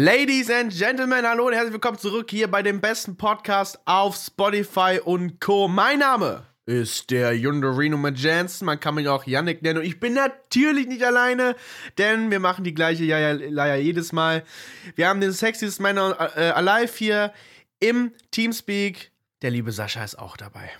Ladies and Gentlemen, hallo und herzlich willkommen zurück hier bei dem besten Podcast auf Spotify und Co. Mein Name ist der Yundorino Majansen, man kann mich auch Yannick nennen und ich bin natürlich nicht alleine, denn wir machen die gleiche Leier jedes Mal. Wir haben den Sexiest Man äh, Alive hier im Teamspeak. Der liebe Sascha ist auch dabei.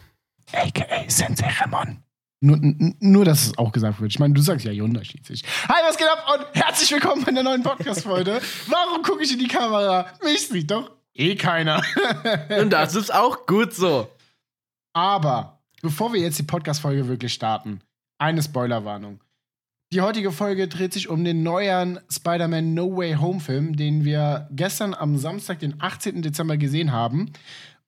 AKA Sensei Ramon. Nur, nur, dass es auch gesagt wird. Ich meine, du sagst ja Hyundai schließlich. Hi, was geht ab und herzlich willkommen in der neuen Podcast-Folge. Warum gucke ich in die Kamera? Mich sieht doch eh keiner. und das ist auch gut so. Aber bevor wir jetzt die Podcast-Folge wirklich starten, eine Spoilerwarnung. Die heutige Folge dreht sich um den neuen Spider-Man No Way Home Film, den wir gestern am Samstag, den 18. Dezember gesehen haben.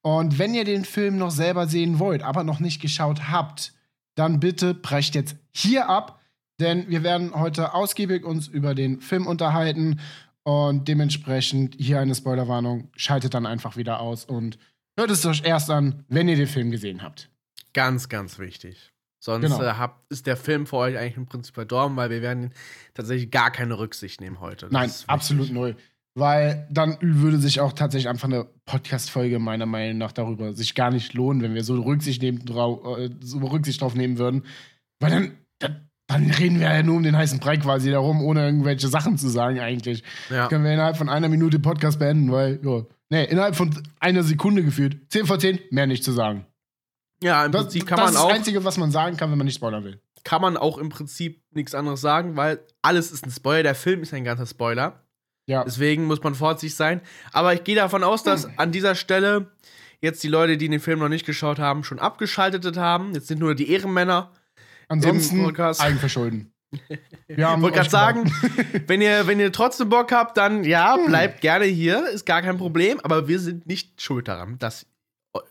Und wenn ihr den Film noch selber sehen wollt, aber noch nicht geschaut habt, dann bitte brecht jetzt hier ab, denn wir werden heute ausgiebig uns über den Film unterhalten und dementsprechend hier eine Spoilerwarnung. Schaltet dann einfach wieder aus und hört es euch erst an, wenn ihr den Film gesehen habt. Ganz, ganz wichtig. Sonst genau. äh, habt, ist der Film für euch eigentlich im Prinzip verdorben, weil wir werden tatsächlich gar keine Rücksicht nehmen heute. Das Nein, absolut null. Weil dann würde sich auch tatsächlich einfach eine Podcast-Folge meiner Meinung nach darüber sich gar nicht lohnen, wenn wir so Rücksicht, nehmen, äh, so Rücksicht drauf nehmen würden. Weil dann, dann, dann, reden wir ja nur um den heißen Brei quasi darum, ohne irgendwelche Sachen zu sagen eigentlich. Ja. Können wir innerhalb von einer Minute Podcast beenden, weil, ja, nee, innerhalb von einer Sekunde gefühlt, 10 vor 10, mehr nicht zu sagen. Ja, im das, Prinzip kann man auch. Das ist das Einzige, was man sagen kann, wenn man nicht spoilern will. Kann man auch im Prinzip nichts anderes sagen, weil alles ist ein Spoiler. Der Film ist ein ganzer Spoiler. Ja. Deswegen muss man vorsichtig sein. Aber ich gehe davon aus, dass hm. an dieser Stelle jetzt die Leute, die den Film noch nicht geschaut haben, schon abgeschaltet haben. Jetzt sind nur die Ehrenmänner. Ansonsten Eigenverschulden. Ja, ich wollte gerade sagen, wenn ihr, wenn ihr trotzdem Bock habt, dann ja, hm. bleibt gerne hier, ist gar kein Problem. Aber wir sind nicht schuld daran, dass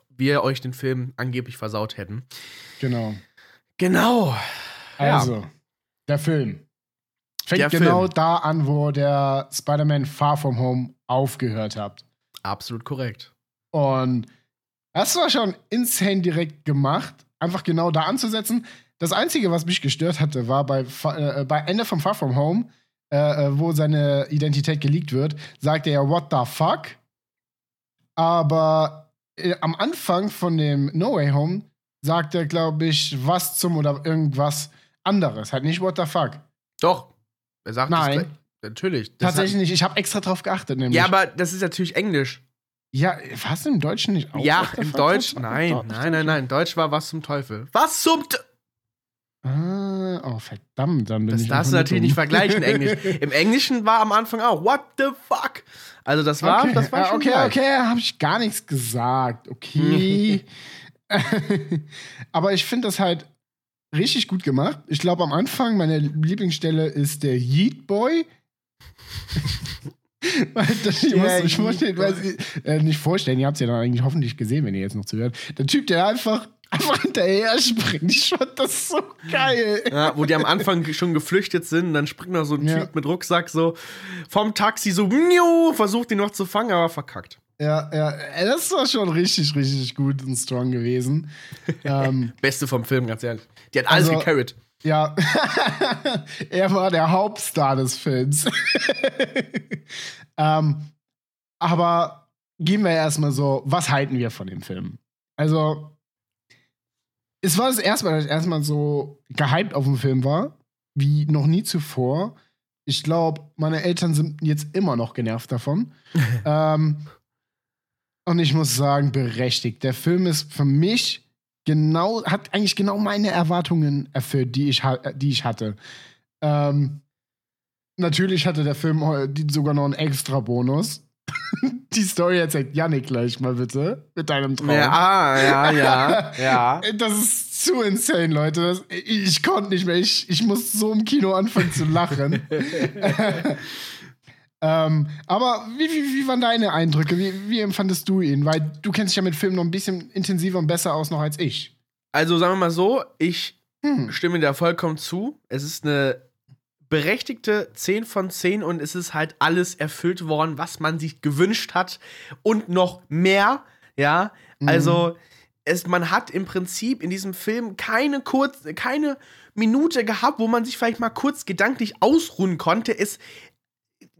wir euch den Film angeblich versaut hätten. Genau. Genau. Also, ja. der Film. Fängt genau Film. da an, wo der Spider-Man Far From Home aufgehört hat. Absolut korrekt. Und das war schon insane direkt gemacht, einfach genau da anzusetzen. Das Einzige, was mich gestört hatte, war bei, äh, bei Ende von Far From Home, äh, äh, wo seine Identität geleakt wird, sagt er ja, what the fuck? Aber äh, am Anfang von dem No Way Home sagt er, glaube ich, was zum oder irgendwas anderes. Halt nicht what the fuck. Doch, er sagt Nein. Das, natürlich. Das Tatsächlich nicht. Ich habe extra drauf geachtet. Nämlich. Ja, aber das ist natürlich Englisch. Ja, was im Deutschen nicht auch? Ja, im Deutsch. Nein, nein, nein, nein. Deutsch war was zum Teufel. Was zum T Ah, oh, verdammt, dann bin das ich. Das darfst du natürlich nicht vergleichen, Englisch. Im Englischen war am Anfang auch, what the fuck? Also, das war, okay. das war schon Okay, gleich. okay, habe ich gar nichts gesagt. Okay. Aber ich finde das halt richtig gut gemacht. Ich glaube, am Anfang, meine Lieblingsstelle ist der Yeet Boy. das, ich muss mich vorstellen, weil, äh, nicht vorstellen, ihr habt es ja dann eigentlich hoffentlich gesehen, wenn ihr jetzt noch zuhört. Der Typ, der einfach, einfach hinterher springt, ich fand das so geil. Ja, wo die am Anfang schon geflüchtet sind, und dann springt noch so ein ja. Typ mit Rucksack so vom Taxi so, versucht ihn noch zu fangen, aber verkackt. Ja, ja, das war schon richtig, richtig gut und strong gewesen. ähm, Beste vom Film, ganz ehrlich. Die hat alles also, gecarried. Ja, er war der Hauptstar des Films. ähm, aber gehen wir erstmal so, was halten wir von dem Film? Also, es war das erste Mal, dass ich erstmal so gehypt auf dem Film war, wie noch nie zuvor. Ich glaube, meine Eltern sind jetzt immer noch genervt davon. ähm, und ich muss sagen, berechtigt. Der Film ist für mich genau, hat eigentlich genau meine Erwartungen erfüllt, die ich, die ich hatte. Ähm, natürlich hatte der Film sogar noch einen extra Bonus. die Story erzählt Yannick gleich mal bitte mit deinem Traum. Ja, ja, ja, ja. Das ist zu insane, Leute. Das, ich, ich konnte nicht mehr. Ich, ich muss so im Kino anfangen zu lachen. Ähm, aber wie, wie, wie, waren deine Eindrücke? Wie, wie empfandest du ihn? Weil du kennst dich ja mit Filmen noch ein bisschen intensiver und besser aus noch als ich. Also sagen wir mal so, ich hm. stimme dir vollkommen zu. Es ist eine berechtigte 10 von 10 und es ist halt alles erfüllt worden, was man sich gewünscht hat und noch mehr, ja. Mhm. Also es, man hat im Prinzip in diesem Film keine kurz, keine Minute gehabt, wo man sich vielleicht mal kurz gedanklich ausruhen konnte. Es,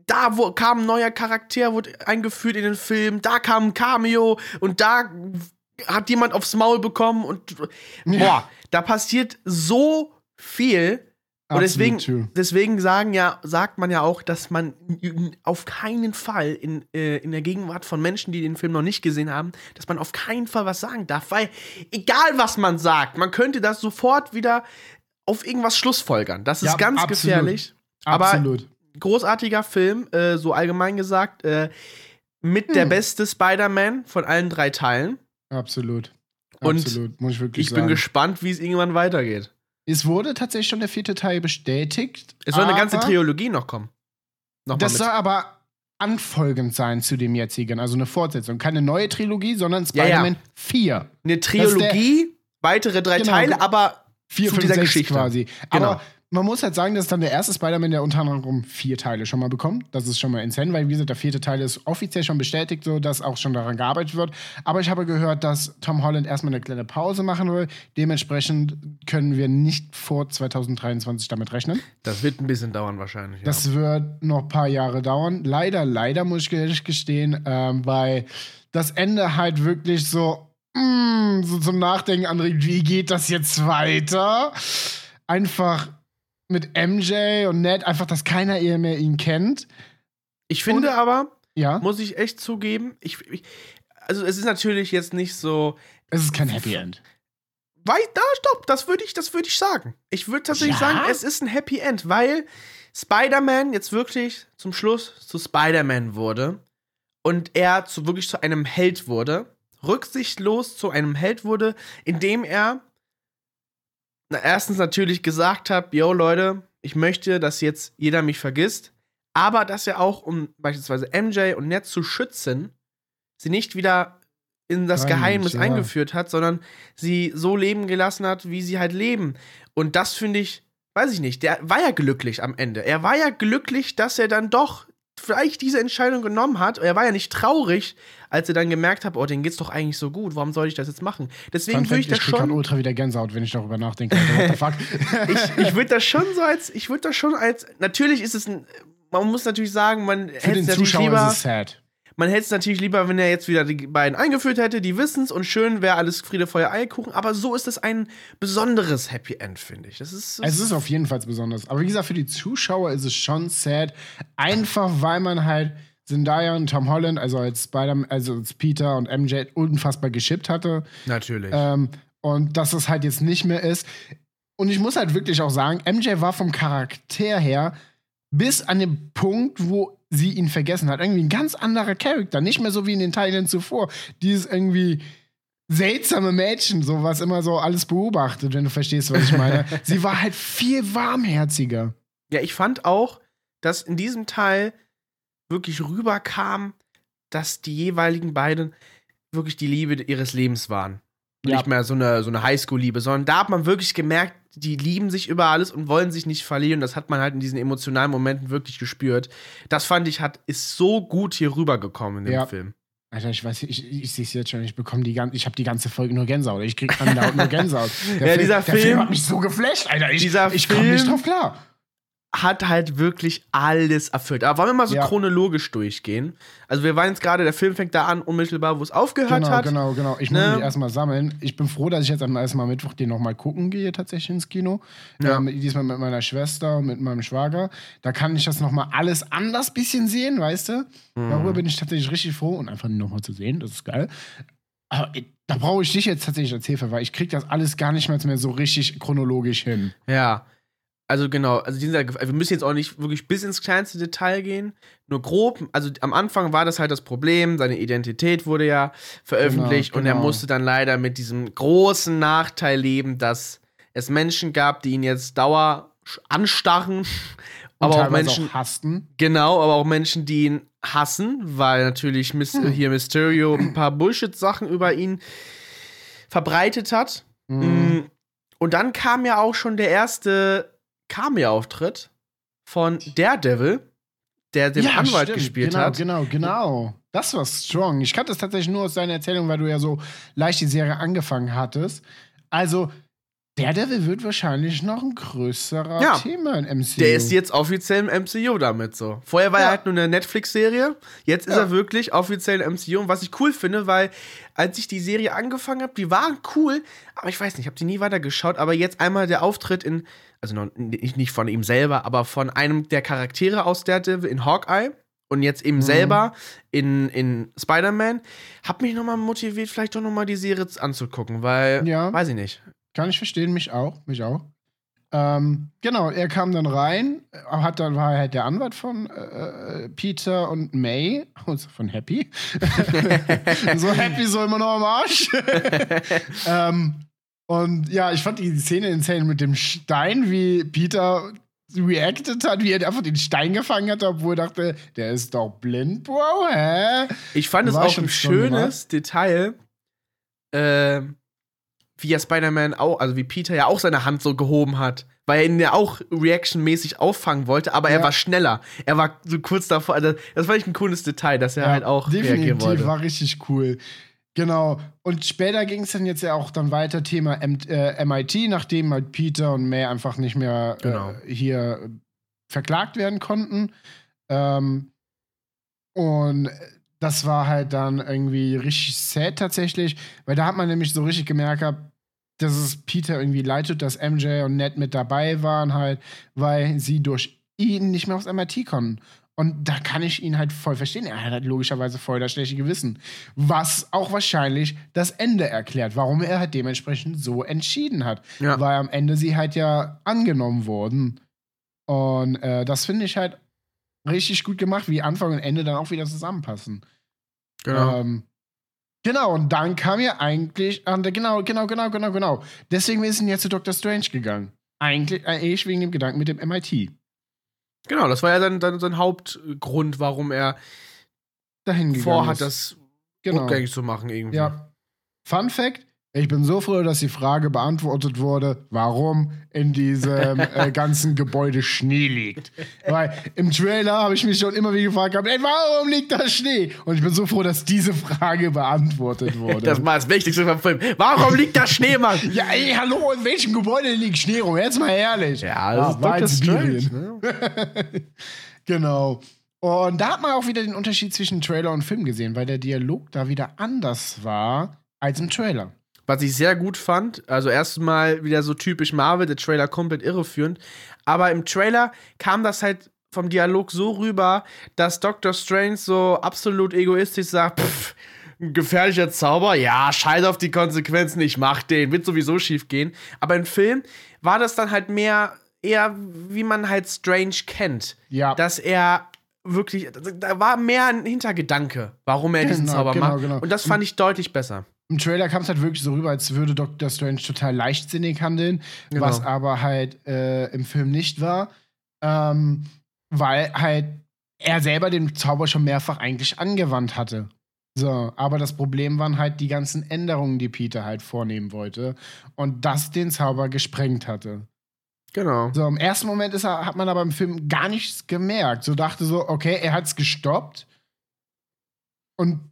da wo, kam ein neuer Charakter, wurde eingeführt in den Film, da kam ein Cameo und da hat jemand aufs Maul bekommen und Ja. boah, da passiert so viel. Und Absolut deswegen, true. deswegen sagen ja, sagt man ja auch, dass man auf keinen Fall in, äh, in der Gegenwart von Menschen, die den Film noch nicht gesehen haben, dass man auf keinen Fall was sagen darf, weil egal was man sagt, man könnte das sofort wieder auf irgendwas schlussfolgern. Das ist Ja, ganz absolut. gefährlich. Aber Absolut. Großartiger Film, äh, so allgemein gesagt, äh, mit der Hm. beste Spider-Man von allen drei Teilen. Absolut. Und Absolut, muss ich wirklich Ich sagen. bin gespannt, wie es irgendwann weitergeht. Es wurde tatsächlich schon der vierte Teil bestätigt. Es soll eine ganze Trilogie noch kommen. Nochmal Das mit. soll aber anfolgend sein zu dem jetzigen, also eine Fortsetzung. Keine neue Trilogie, sondern Ja, ja. Spider-Man 4. Eine Trilogie, weitere drei Genau, Teile, aber 4, Zu 5, dieser 6 Geschichte. quasi. Genau. Aber man muss halt sagen, dass dann der erste Spider-Man, der unter anderem vier Teile schon mal bekommt. Das ist schon mal insane, weil wie gesagt, der vierte Teil ist offiziell schon bestätigt, so dass auch schon daran gearbeitet wird. Aber ich habe gehört, dass Tom Holland erstmal eine kleine Pause machen will. Dementsprechend können wir nicht vor 2023 damit rechnen. das wird ein bisschen dauern wahrscheinlich. Das wird noch ein paar Jahre dauern. Leider, leider muss ich ehrlich gestehen, ähm, weil das Ende halt wirklich so, mm, so zum Nachdenken anregt, wie geht das jetzt weiter? Einfach mit MJ und Ned, einfach, dass keiner eher mehr ihn kennt. ich finde Und- aber, Ja, muss ich echt zugeben, ich, ich, also es ist natürlich jetzt nicht so. es ist kein Happy End. Weil, da, stopp, das würde ich, das würde ich sagen. Ich würde tatsächlich Ja? sagen, es ist ein Happy End, weil Spider-Man jetzt wirklich zum Schluss zu Spider-Man wurde und er zu, wirklich zu einem Held wurde, rücksichtslos zu einem Held wurde, indem er na, erstens natürlich gesagt hat, yo Leute, ich möchte, dass jetzt jeder mich vergisst, aber dass er auch, um beispielsweise MJ und Ned zu schützen, sie nicht wieder in das Reinigt, Geheimnis ja. eingeführt hat, sondern sie so leben gelassen hat, wie sie halt leben. Und das finde ich, weiß ich nicht, der war ja glücklich am Ende. Er war ja glücklich, dass er dann doch vielleicht diese Entscheidung genommen hat. Er war ja nicht traurig, als er dann gemerkt hat, oh, denen geht's doch eigentlich so gut. Warum soll ich das jetzt machen? Deswegen würde ich das ich grad schon. ultra wieder Gänsehaut, wenn ich darüber nachdenke. Alter, What the fuck? ich ich würde das schon so als, ich würde das schon als, natürlich ist es ein, man muss natürlich sagen, man Für hätte den Zuschauer lieber, ist es sad. Man hätte es natürlich lieber, wenn er jetzt wieder die beiden eingeführt hätte, die wissen's und schön wäre alles Friede, Feuer, Eierkuchen, aber so ist es ein besonderes Happy End, finde ich. Das ist, Es ist auf jeden Fall besonders. Aber wie gesagt, für die Zuschauer ist es schon sad. Einfach weil man halt Zendaya und Tom Holland, also als Spider also als Peter und MJ unfassbar geschippt hatte. natürlich. Ähm, und dass es halt jetzt nicht mehr ist. Und ich muss halt wirklich auch sagen, MJ war vom Charakter her bis an den Punkt, wo sie ihn vergessen hat. Irgendwie ein ganz anderer Charakter. Nicht mehr so wie in den Teilen zuvor. Dieses irgendwie seltsame Mädchen, so was immer so alles beobachtet, wenn du verstehst, was ich meine. sie war halt viel warmherziger. Ja, ich fand auch, dass in diesem Teil wirklich rüberkam, dass die jeweiligen beiden wirklich die Liebe ihres Lebens waren. Ja. Nicht mehr so eine, so eine Highschool-Liebe, sondern da hat man wirklich gemerkt, die lieben sich über alles und wollen sich nicht verlieren. Das hat man halt in diesen emotionalen Momenten wirklich gespürt. Das fand ich, hat, ist so gut hier rübergekommen in dem Ja. Film. Alter, ich weiß, ich, ich sehe es jetzt schon, ich bekomme die ganze, ich habe die ganze Folge nur Gänsehaut. Ich krieg andauernd nur Gänsehaut. Der Ja, dieser der Film- hat mich so geflasht, Alter. Ich, Dieser ich komme nicht Film- drauf klar. Hat halt wirklich alles erfüllt. Aber wollen wir mal so Ja. chronologisch durchgehen? Also, wir waren jetzt gerade, der Film fängt da an, unmittelbar, wo es aufgehört Genau, hat. genau, genau. Ich muss Ne? mich erstmal sammeln. Ich bin froh, dass ich jetzt am ersten Mal Mittwoch den nochmal gucken gehe, tatsächlich ins Kino. Ja. Ähm, diesmal mit meiner Schwester und mit meinem Schwager. Da kann ich das nochmal alles anders bisschen sehen, weißt du? Mhm. Darüber bin ich tatsächlich richtig froh und einfach nochmal zu sehen. Das ist geil. Aber ich- da brauche ich dich jetzt tatsächlich als Hilfe, weil ich krieg das alles gar nicht mehr so richtig chronologisch hin. Ja. Also genau, also dieser, wir müssen jetzt auch nicht wirklich bis ins kleinste Detail gehen, nur grob, also am Anfang war das halt das Problem, seine Identität wurde ja veröffentlicht Genau, und er genau. musste dann leider mit diesem großen Nachteil leben, dass es Menschen gab, die ihn jetzt dauer anstarren, aber auch Menschen, auch hassten. genau, aber auch Menschen, die ihn hassen, weil natürlich Mis Hm. hier Mysterio ein paar Bullshit-Sachen über ihn verbreitet hat. Mm, Und dann kam ja auch schon der erste Cameo-Auftritt von Daredevil, der den Anwalt stimmt. gespielt genau, hat. Genau, genau. Das war strong. Ich kannte es tatsächlich nur aus deiner Erzählung, weil du ja so leicht die Serie angefangen hattest. Also, Daredevil wird wahrscheinlich noch ein größerer Ja. Thema in MCU. Der ist jetzt offiziell im MCU damit so. Vorher war Ja. er halt nur eine Netflix-Serie. Jetzt ist Ja. er wirklich offiziell im MCU. Und was ich cool finde, weil als ich die Serie angefangen habe, die waren cool, aber ich weiß nicht, ich habe die nie weiter geschaut. Aber jetzt einmal der Auftritt in, also noch nicht, nicht von ihm selber, aber von einem der Charaktere aus Daredevil in Hawkeye und jetzt eben Mhm. selber in, in Spider-Man, hat mich nochmal motiviert, vielleicht doch nochmal die Serie anzugucken, weil, Ja. weiß ich nicht. Kann ich verstehen, mich auch, mich auch. Ähm, genau, er kam dann rein, äh, hat dann war halt der Anwalt von äh, Peter und May, also von Happy. so Happy so immer noch am Arsch. ähm, und ja, ich fand die Szene insane mit dem Stein, wie Peter reacted hat, wie er einfach den Stein gefangen hat, obwohl er dachte, der ist doch blind, Bro, hä? Ich fand es auch ein schönes Detail, äh, wie ja Spider-Man auch, also wie Peter ja auch seine Hand so gehoben hat, weil er ihn ja auch reactionmäßig auffangen wollte, aber er Ja. war schneller. Er war so kurz davor, also das fand ich ein cooles Detail, dass er halt auch reagieren definitiv wollte. war richtig cool. Genau. Und später ging es dann jetzt ja auch dann weiter Thema M äh, MIT, nachdem halt Peter und May einfach nicht mehr Genau. äh, hier äh, verklagt werden konnten. Ähm, und das war halt dann irgendwie richtig sad tatsächlich, weil da hat man nämlich so richtig gemerkt, dass es Peter irgendwie leid tut, dass MJ und Ned mit dabei waren, halt, weil sie durch ihn nicht mehr aufs MIT konnten. Und da kann ich ihn halt voll verstehen. Er hat halt logischerweise voll das schlechte Gewissen. Was auch wahrscheinlich das Ende erklärt, warum er halt dementsprechend so entschieden hat. Ja. Weil am Ende sie halt ja angenommen wurden. Und äh, das finde ich halt richtig gut gemacht, wie Anfang und Ende dann auch wieder zusammenpassen. Genau. Ähm, genau, und dann kam ja eigentlich, genau, genau, genau, genau, genau. Deswegen ist er jetzt zu Dr. Strange gegangen. Eigentlich, eigentlich wegen dem Gedanken mit dem MIT. genau, das war ja dann, dann sein Hauptgrund, warum er Dahin gegangen vorhat, ist. das genau. rückgängig zu machen irgendwie. Ja. Fun Fact: Ich bin so froh, dass die Frage beantwortet wurde, warum in diesem äh, ganzen Gebäude Schnee liegt. Weil im Trailer habe ich mich schon immer wieder gefragt, gehabt, ey, warum liegt da Schnee? Und ich bin so froh, dass diese Frage beantwortet wurde. Das war das Wichtigste vom Film. Warum liegt da Schnee, Mann? ja, ey, hallo, in welchem Gebäude liegt Schnee rum? Jetzt mal ehrlich. Ja, das ist war Dr. jetzt Strange. Sibirien. Ne? Genau. Und da hat man auch wieder den Unterschied zwischen Trailer und Film gesehen, weil der Dialog da wieder anders war als im Trailer. Was ich sehr gut fand, also erstmal wieder so typisch Marvel, der Trailer komplett irreführend. Aber im Trailer kam das halt vom Dialog so rüber, dass Dr. Strange so absolut egoistisch sagt, pff, ein gefährlicher Zauber, ja, scheiß auf die Konsequenzen, ich mach den, wird sowieso schief gehen. Aber im Film war das dann halt mehr, eher wie man halt Strange kennt. Ja. Dass er wirklich, da war mehr ein Hintergedanke, warum er diesen Genau, Zauber genau, macht. genau. Und das fand ich deutlich besser. Im Trailer kam es halt wirklich so rüber, als würde Dr. Strange total leichtsinnig handeln, Genau. was aber halt äh, im Film nicht war. Ähm, weil halt er selber den Zauber schon mehrfach eigentlich angewandt hatte. So, aber das Problem waren halt die ganzen Änderungen, die Peter halt vornehmen wollte und das den Zauber gesprengt hatte. Genau. So, im ersten Moment ist er, hat man aber im Film gar nichts gemerkt. So dachte so, okay, er hat's gestoppt. Und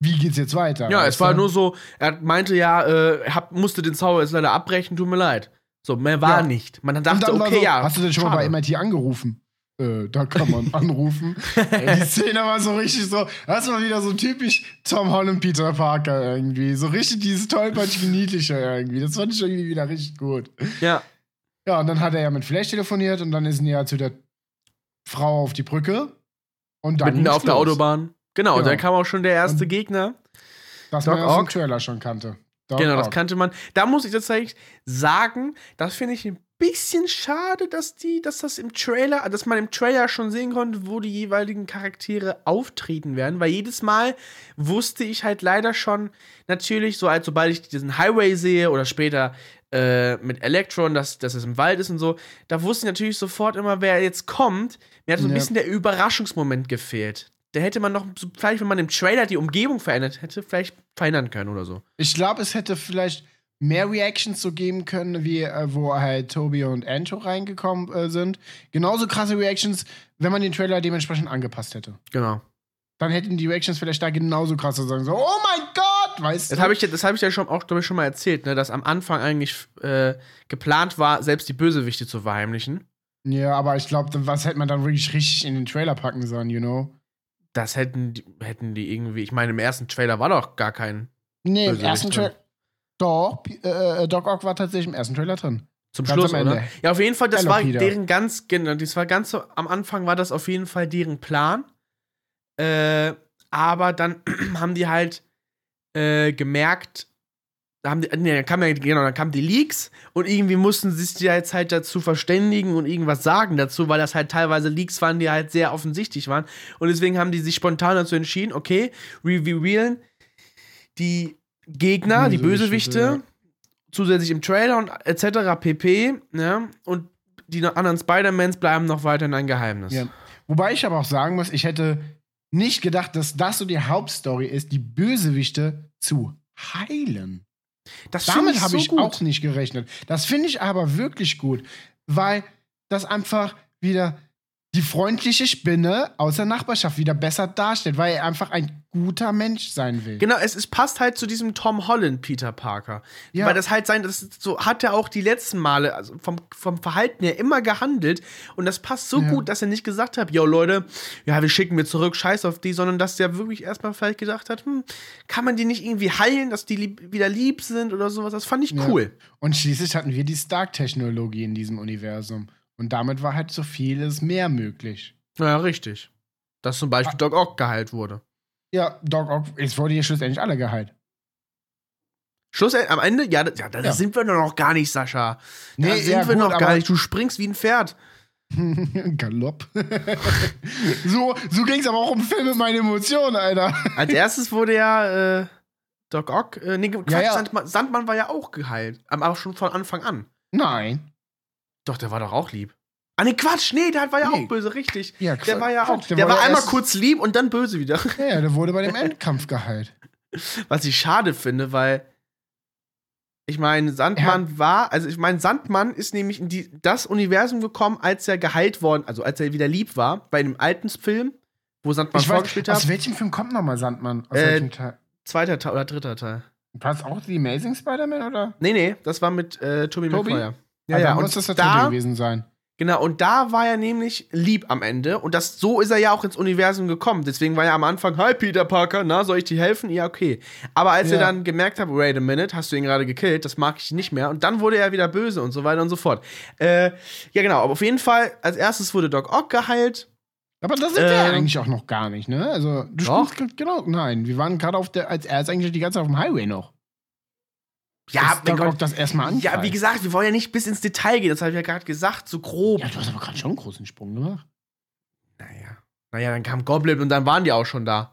wie geht's jetzt weiter? Ja, es war nur so, er meinte ja, äh, er hab, musste den Zauber jetzt leider abbrechen, tut mir leid. So, mehr war Ja. nicht. Man dachte, okay, so, ja. Hast du denn schon mal bei schade. MIT angerufen? Äh, da kann man anrufen. Die Szene war so richtig so, das war wieder so typisch Tom Holland, Peter Parker irgendwie. So richtig dieses tollpatschige, niedliche irgendwie. Das fand ich irgendwie wieder richtig gut. Ja, Ja, und dann hat er ja mit Flash telefoniert und dann ist er ja zu der Frau auf die Brücke. Und dann mitten auf der los. Autobahn. Genau, Genau. da kam auch schon der erste Und- Gegner. Das Doc man aus dem. Trailer schon kannte. Doc Genau, das Ock. kannte man. Da muss ich tatsächlich sagen, das finde ich ein bisschen schade, dass die, dass das im Trailer, dass man im Trailer schon sehen konnte, wo die jeweiligen Charaktere auftreten werden, weil jedes Mal wusste ich halt leider schon natürlich, so als sobald ich diesen Highway sehe oder später äh, mit Electron, dass, dass es im Wald ist und so, da wusste ich natürlich sofort immer, wer jetzt kommt. Mir hat so ein Ja. bisschen der Überraschungsmoment gefehlt. Da hätte man noch, vielleicht, wenn man im Trailer die Umgebung verändert hätte, vielleicht verändern können oder so. Ich glaube, es hätte vielleicht mehr Reactions so geben können, wie äh, wo halt Toby und Anto reingekommen äh, sind. Genauso krasse Reactions, wenn man den Trailer dementsprechend angepasst hätte. Genau. dann hätten die Reactions vielleicht da genauso krass sagen, so, oh mein Gott, weißt Das du? habe ich, das hab ich ja schon, auch, glaube ich, schon mal erzählt, ne, dass am Anfang eigentlich äh, geplant war, selbst die Bösewichte zu verheimlichen. Ja, aber ich glaube, was hätte man dann wirklich richtig in den Trailer packen sollen, you know? Das hätten die, hätten die irgendwie, ich meine, im ersten Trailer war doch gar kein. Nee, im ersten. Trailer. Doch, äh, Doc Ock war tatsächlich im ersten Trailer drin. Zum Ganz Schluss, oder? Ja, auf jeden Fall, das Hello, war Peter. deren ganz, genau, das war ganz so, am Anfang war das auf jeden Fall deren Plan. Äh, aber dann haben die halt äh, gemerkt, da haben die, nee, dann kam ja, genau, dann kamen die Leaks und irgendwie mussten sie sich jetzt halt dazu verständigen und irgendwas sagen dazu, weil das halt teilweise Leaks waren, die halt sehr offensichtlich waren. Und deswegen haben die sich spontan dazu entschieden, okay, wir revealen die Gegner, die Bösewichte, Bösewichte, zusätzlich im Trailer und etc. pp. Ne? Und die anderen Spider-Mans bleiben noch weiterhin ein Geheimnis. Ja. Wobei ich aber auch sagen muss, ich hätte nicht gedacht, dass das so die Hauptstory ist, die Bösewichte zu heilen. Das Damit habe so ich gut. auch nicht gerechnet. Das finde ich aber wirklich gut, weil das einfach wieder die freundliche Spinne aus der Nachbarschaft wieder besser darstellt, weil er einfach ein guter Mensch sein will. Genau, es, es passt halt zu diesem Tom Holland Peter Parker. Ja. Weil das halt sein, das so hat er auch die letzten Male, also vom, vom Verhalten her immer gehandelt. Und das passt so Ja. gut, dass er nicht gesagt hat, yo Leute, ja, wir schicken wir zurück, scheiß auf die, sondern dass der wirklich erstmal vielleicht gedacht hat, hm, kann man die nicht irgendwie heilen, dass die lieb, wieder lieb sind oder sowas. Das fand ich Ja. cool. Und schließlich hatten wir die Stark-Technologie in diesem Universum. Und damit war halt so vieles mehr möglich. Ja, richtig. Dass zum Beispiel Doc Ock geheilt wurde. Ja, Doc Ock, es wurde hier schlussendlich alle geheilt. Schlussendlich, am Ende, ja, da, ja, da Ja. sind wir noch gar nicht, Sascha. Da Nee, sind ja, wir gut, noch gar nicht. Du springst wie ein Pferd. Galopp. so so ging es aber auch um Filme meine Emotionen, Alter. Als erstes wurde ja äh, Doc Ock, äh, nee, Quatsch, Ja. Sandmann, Sandmann war ja auch geheilt. Aber auch schon von Anfang an. Nein. Doch, der war doch auch lieb. Ah, nee, Quatsch, nee, der war ja Nee. auch böse, richtig. Ja, Der Quatsch, war ja auch. der Der, war war ja einmal kurz lieb und dann böse wieder. Ja, ja, der wurde bei dem Endkampf geheilt. Was ich schade finde, weil ich meine, Sandmann war, also ich meine, Sandmann ist nämlich in die, das Universum gekommen, als er geheilt worden, also als er wieder lieb war, bei einem alten Film, wo Sandmann Ich weiß, vorgespielt aus hat. welchem Film kommt nochmal Sandmann? Aus Äh, welchem Teil? Zweiter Teil oder dritter Teil. Passt auch die Amazing Spider-Man, oder? Nee, nee, das war mit äh, Tobey? Maguire. Ja, ja, und muss das der da, gewesen sein. Genau, und da war er nämlich lieb am Ende. Und das, so ist er ja auch ins Universum gekommen. Deswegen war er am Anfang, hi Peter Parker, na, soll ich dir helfen? Ja, okay. Aber als er Ja. dann gemerkt hat, wait a minute, hast du ihn gerade gekillt, das mag ich nicht mehr. Und dann wurde er wieder böse und so weiter und so fort. Äh, ja, genau, aber auf jeden Fall, als erstes wurde Doc Ock geheilt. Aber das sind wir ja Ähm, eigentlich auch noch gar nicht, ne? Also, du Doch. spielst genau, nein, wir waren gerade auf der, als er ist eigentlich die ganze Zeit auf dem Highway noch. Ja, mein Gott. Das erstmal an. Ja, wie gesagt, wir wollen ja nicht bis ins Detail gehen, das habe ich ja gerade gesagt, so grob. Ja, du hast aber gerade schon einen großen Sprung gemacht. Naja. Naja, dann kam Goblin und dann waren die auch schon da.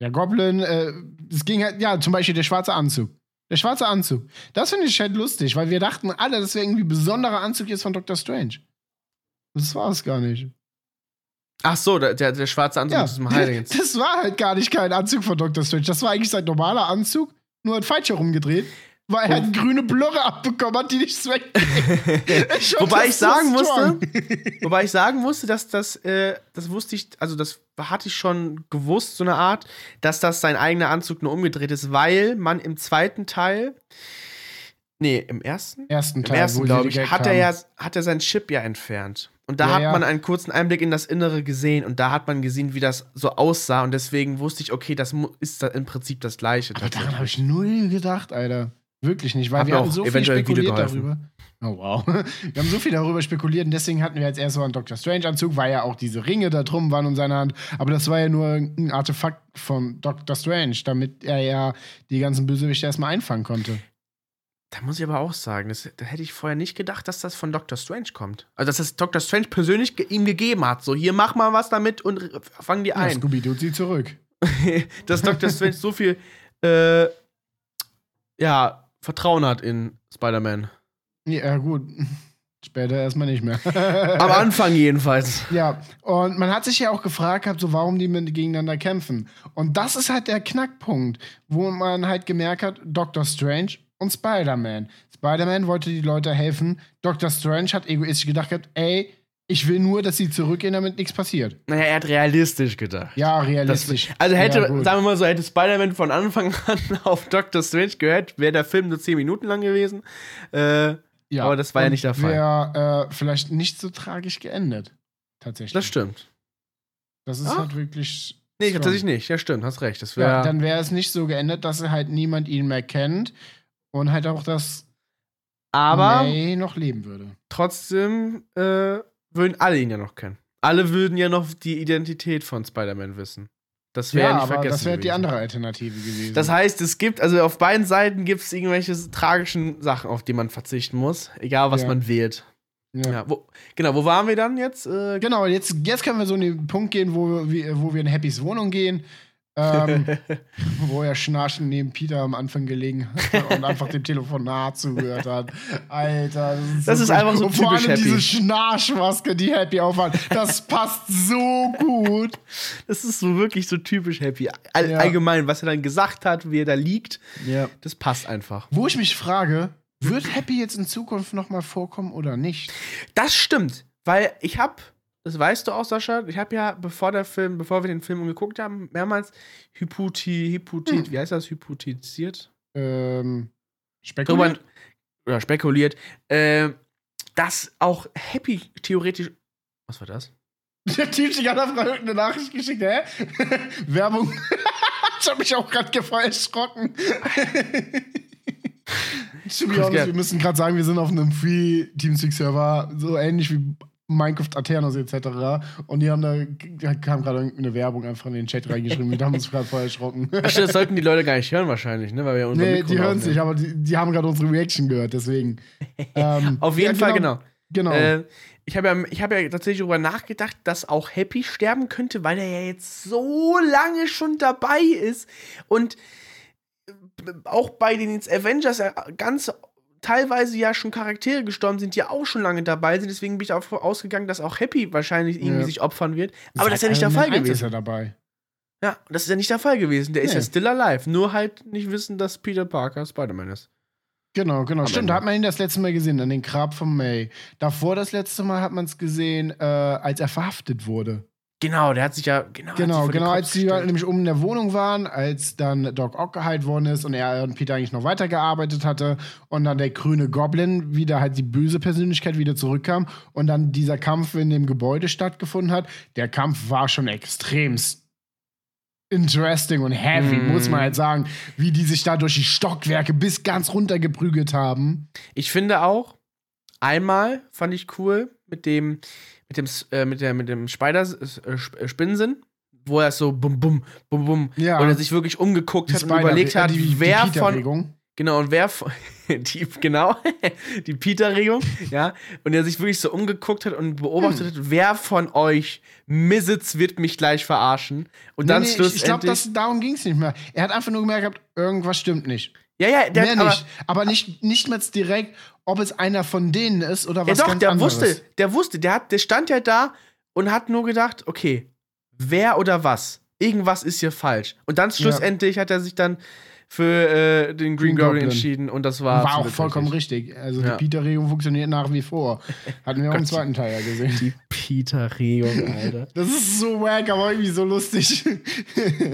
Ja, Goblin, äh, es ging halt, ja, zum Beispiel der schwarze Anzug. Der schwarze Anzug. Das finde ich halt lustig, weil wir dachten alle, das wäre irgendwie ein besonderer Anzug jetzt von Dr. Strange. Das war es gar nicht. Ach so, der, der, der schwarze Anzug Ja, mit diesem Heiligen. das war halt gar nicht kein Anzug von Dr. Strange. Das war eigentlich sein normaler Anzug, nur halt falsch herumgedreht, weil er eine grüne Blöre abbekommen hat, die nichts weg. Wobei ich sagen musste, wobei ich sagen musste, dass das, äh, das wusste ich, also das hatte ich schon gewusst, so eine Art, dass das sein eigener Anzug nur umgedreht ist, weil man im zweiten Teil, nee, im ersten? Ersten Im Teil, ersten, wo sie glaube ich, hat er ja, hat er sein Chip ja entfernt. Und da Ja, hat ja. man einen kurzen Einblick in das Innere gesehen und da hat man gesehen, wie das so aussah und deswegen wusste ich, okay, das ist da im Prinzip das Gleiche. Aber daran habe ich null gedacht, Alter. Wirklich nicht, weil Hat wir auch so viel spekuliert darüber. Oh wow. Wir haben so viel darüber spekuliert und deswegen hatten wir jetzt erst so einen Dr. Strange-Anzug, weil ja auch diese Ringe da drum waren um seine Hand. Aber das war ja nur ein Artefakt von Dr. Strange, damit er ja die ganzen Bösewichte erstmal einfangen konnte. Da muss ich aber auch sagen, das, da hätte ich vorher nicht gedacht, dass das von Dr. Strange kommt. Also, dass das Dr. Strange persönlich ge ihm gegeben hat. So, hier, mach mal was damit und fang die Ja, ein. Scooby-Doo zieht zurück. dass Dr. Strange so viel, äh, ja, Vertrauen hat in Spider-Man. Ja, gut. Später erstmal nicht mehr. Am Anfang jedenfalls. Ja, und man hat sich ja auch gefragt, so warum die mit- gegeneinander kämpfen. Und das ist halt der Knackpunkt, wo man halt gemerkt hat, Doctor Strange und Spider-Man. Spider-Man wollte die Leute helfen. Dr. Strange hat egoistisch gedacht ey, Ich will nur, dass sie zurückgehen, damit nichts passiert. Naja, er hat realistisch gedacht. Ja, Das, realistisch. also hätte, Ja, sagen wir mal so, hätte Spider-Man von Anfang an auf Doctor Strange gehört, wäre der Film nur 10 Minuten lang gewesen. Äh, ja. aber das war ja nicht der Fall. Wäre äh, vielleicht nicht so tragisch geendet. Tatsächlich. das stimmt. Das ist Ah. halt wirklich. Nee, strong. tatsächlich nicht. Ja, stimmt, hast recht. Das wäre. Ja, dann wäre es nicht so geendet, dass halt niemand ihn mehr kennt und halt auch, dass aber May noch leben würde. trotzdem äh, würden alle ihn ja noch kennen. Alle würden ja noch die Identität von Spider-Man wissen. Das wäre ja, nicht aber vergessen. das wäre die andere Alternative gewesen. Das heißt, es gibt, also auf beiden Seiten gibt es irgendwelche tragischen Sachen, auf die man verzichten muss. Egal, was Ja. man wählt. ja. Ja, wo, genau, wo waren wir dann jetzt? Äh, Genau, jetzt, jetzt können wir so in den Punkt gehen, wo wir, wo wir in Happys Wohnung gehen. Ähm, wo er schnarchend neben Peter am Anfang gelegen hat und einfach dem Telefonat zugehört hat. Alter, das ist, Das ist gut. einfach so und vor typisch allem Happy. diese Schnarchmaske, die Happy aufhat, das passt so gut. Das ist so wirklich so typisch Happy. All, Ja. Allgemein, was er dann gesagt hat, wie er da liegt, Ja. das passt einfach. Wo ich mich frage, wird Happy jetzt in Zukunft nochmal vorkommen oder nicht? Das stimmt, weil ich habe, das weißt du auch, Sascha, ich habe ja, bevor der Film, bevor wir den Film geguckt haben, mehrmals Hypothi, Hypothi, Hm. wie heißt das, hypothetisiert? Ähm, spekuliert? oder spekuliert, äh, dass auch Happy theoretisch, was war das? Der sich hat einfach eine Nachricht geschickt, hä? Werbung. ich hab mich auch gerade voll erschrocken. to be honest, wir müssen gerade sagen, wir sind auf einem Free Teamspeak-Server, so ähnlich wie Minecraft Aternos etc. Und die haben da, da kam gerade irgendeine Werbung einfach in den Chat reingeschrieben. wir haben uns gerade voll erschrocken. Ach, das sollten die Leute gar nicht hören wahrscheinlich, ne? Weil wir unser nee, Mikro die hören es nicht, aber die, die haben gerade unsere Reaction gehört, deswegen. Ähm, Auf jeden ja, Fall, genau. Genau. Äh, ich habe ja, ich hab ja tatsächlich darüber nachgedacht, dass auch Happy sterben könnte, weil er ja jetzt so lange schon dabei ist. Und äh, auch bei den Avengers ganz teilweise ja schon Charaktere gestorben sind, die ja auch schon lange dabei sind. Deswegen bin ich davon ausgegangen, dass auch Happy wahrscheinlich irgendwie Ja. sich opfern wird. Aber das ist Seit ja nicht der Fall 1 ist gewesen. er dabei. Ja, das ist ja nicht der Fall gewesen. Der ist Nee. ja still alive. Nur halt nicht wissen, dass Peter Parker Spider-Man ist. Genau, genau. Am Stimmt, Ende. da hat man ihn das letzte Mal gesehen, an den Grab von May. Davor das letzte Mal hat man es gesehen, äh, als er verhaftet wurde. Genau, der hat sich ja. Genau, Genau, genau, als die gestellt. nämlich oben in der Wohnung waren, als dann Doc Ock geheilt worden ist und er und Peter eigentlich noch weitergearbeitet hatte und dann der grüne Goblin wieder halt die böse Persönlichkeit wieder zurückkam und dann dieser Kampf in dem Gebäude stattgefunden hat. Der Kampf war schon extremst interesting und heavy, Mm. muss man halt sagen, wie die sich da durch die Stockwerke bis ganz runter geprügelt haben. Ich finde auch, einmal fand ich cool mit dem, mit dem, äh, mit der, mit dem Spider, äh, äh, Spinnensinn, wo er so bum, bum, bum, bum, Ja. und er sich wirklich umgeguckt hat und Spider- überlegt hat, äh, die, wer die von, genau, und wer von, die, genau, die Peter-Regung, ja, und er sich wirklich so umgeguckt hat und beobachtet Hm. hat, wer von euch Misitz wird mich gleich verarschen. Und dann nee, nee, ich, ich glaube, schlussendlich. darum ging es nicht mehr. Er hat einfach nur gemerkt, gehabt, irgendwas stimmt nicht. Ja, ja, der Mehr aber, nicht. Aber nicht, nicht mal direkt, ob es einer von denen ist oder Ja, was doch, ganz der anderes. wusste, der wusste, der, hat, der stand ja da und hat nur gedacht, okay, wer oder was? Irgendwas ist hier falsch. Und dann schlussendlich hat er sich dann für äh, den Green Goblin entschieden und das war. War auch vollkommen richtig. richtig. Also Ja. die Peter-Regung funktioniert nach wie vor. Hatten wir auch im zweiten Teil ja gesehen. Die Peter-Regung, Alter. Das ist so wack, aber irgendwie so lustig.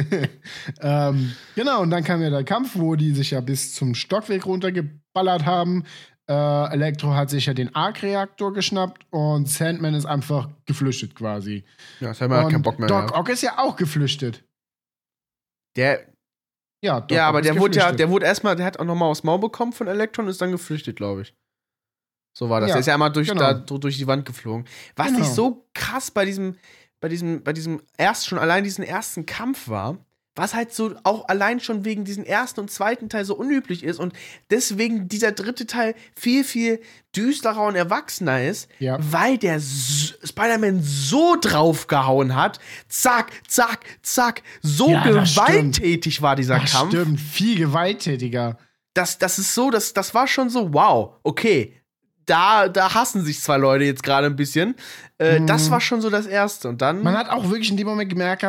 ähm, genau, und dann kam ja der Kampf, wo die sich ja bis zum Stockwerk runtergeballert haben. Äh, Elektro hat sich ja den Arc-Reaktor geschnappt und Sandman ist einfach geflüchtet quasi. Ja, das haben wir und keinen Bock mehr. Doc. Ock ist ja auch geflüchtet. Der, Ja, Doc ja, aber der wurde ja, der wurde erstmal, der hat auch nochmal aufs Maul bekommen von Elektron und ist dann geflüchtet, glaube ich. So war das. Ja, der ist ja einmal durch, genau. da, durch die Wand geflogen. Was Genau. nicht so krass bei diesem, bei diesem, bei diesem erst schon allein diesen ersten Kampf war, was halt so auch allein schon wegen diesem ersten und zweiten Teil so unüblich ist und deswegen dieser dritte Teil viel, viel düsterer und erwachsener ist, Ja. weil der Spider-Man so draufgehauen hat. Zack, zack, zack. So Ja, das gewalttätig war dieser Ach, Kampf stimmt, viel gewalttätiger. das, das ist so, das, das war schon so, wow, okay. Da, da hassen sich zwei Leute jetzt gerade ein bisschen. Äh, Mhm. Das war schon so das Erste. Und dann. Man hat auch wirklich in dem Moment gemerkt,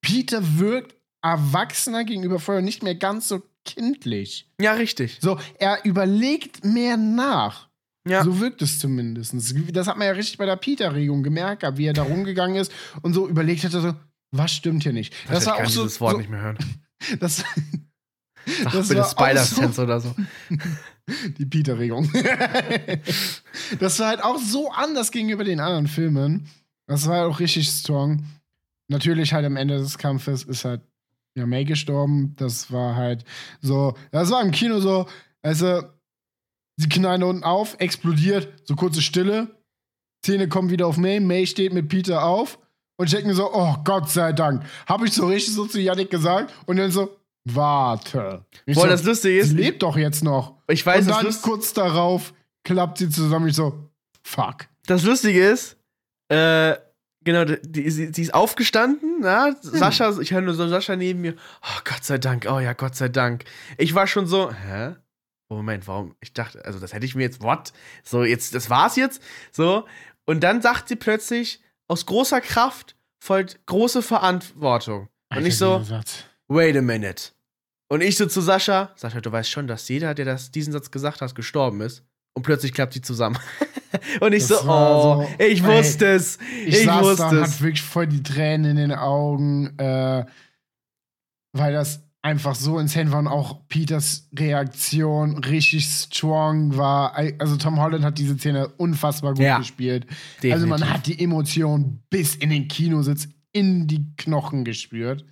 Peter wirkt erwachsener gegenüber vorher nicht mehr ganz so kindlich. ja, richtig. So, er überlegt mehr nach. Ja. So wirkt es zumindest. Das hat man ja richtig bei der Peter-Regung gemerkt, wie er da rumgegangen ist und so überlegt hat, so, was stimmt hier nicht. Das, Das war auch so, dieses Wort so nicht mehr hören. das, Ach, das war Spider-Sense oder so. die Peter-Regung. das war halt auch so anders gegenüber den anderen Filmen. Das war auch richtig strong. Natürlich halt am Ende des Kampfes ist halt ja May gestorben. Das war halt so, das war im Kino so, also sie knallen unten auf, explodiert, so kurze Stille. Zähne kommen wieder auf May, May steht mit Peter auf und ich denke mir so, oh Gott sei Dank. Habe ich so richtig so zu Yannick gesagt und dann so, warte. Ich Boah, so, das Lustige sie ist, lebt doch jetzt noch. ich weiß, und dann Lust kurz darauf klappt sie zusammen. Ich so, fuck. das Lustige ist, äh, genau, die, sie, sie ist aufgestanden, na? Sascha, ich höre nur so Sascha neben mir, oh Gott sei Dank, oh ja, Gott sei Dank. Ich war schon so, hä? Moment, warum? Ich dachte, also das hätte ich mir jetzt, what? So, jetzt, das war's jetzt, so. Und dann sagt sie plötzlich, aus großer Kraft folgt große Verantwortung. Und ich so, wait a minute. Und ich so zu Sascha, Sascha, du weißt schon, dass jeder, der das, diesen Satz gesagt hat, gestorben ist. Und plötzlich klappt die zusammen. und ich so, oh, so- ich ey, wusste es. Ich, Ich, saß da wusste und es. hatte wirklich voll die Tränen in den Augen, äh, weil das einfach so insane war und auch Peters Reaktion richtig strong war. Also Tom Holland hat diese Szene unfassbar gut Ja, gespielt. Also man Definitiv. hat die Emotion bis in den Kinositz, in die Knochen gespürt.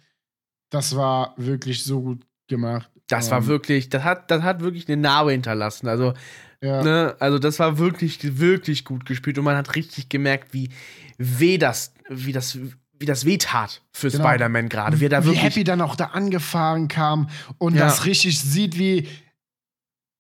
Das war wirklich so gut gemacht. Das war Ähm, wirklich, das hat, das hat wirklich eine Narbe hinterlassen. Also, Ja. ne, also das war wirklich, wirklich gut gespielt und man hat richtig gemerkt, wie weh das, wie das, wie das weh tat für Genau. Spider-Man gerade. Wie wie. Happy dann auch da angefahren kam und Ja. das richtig sieht, wie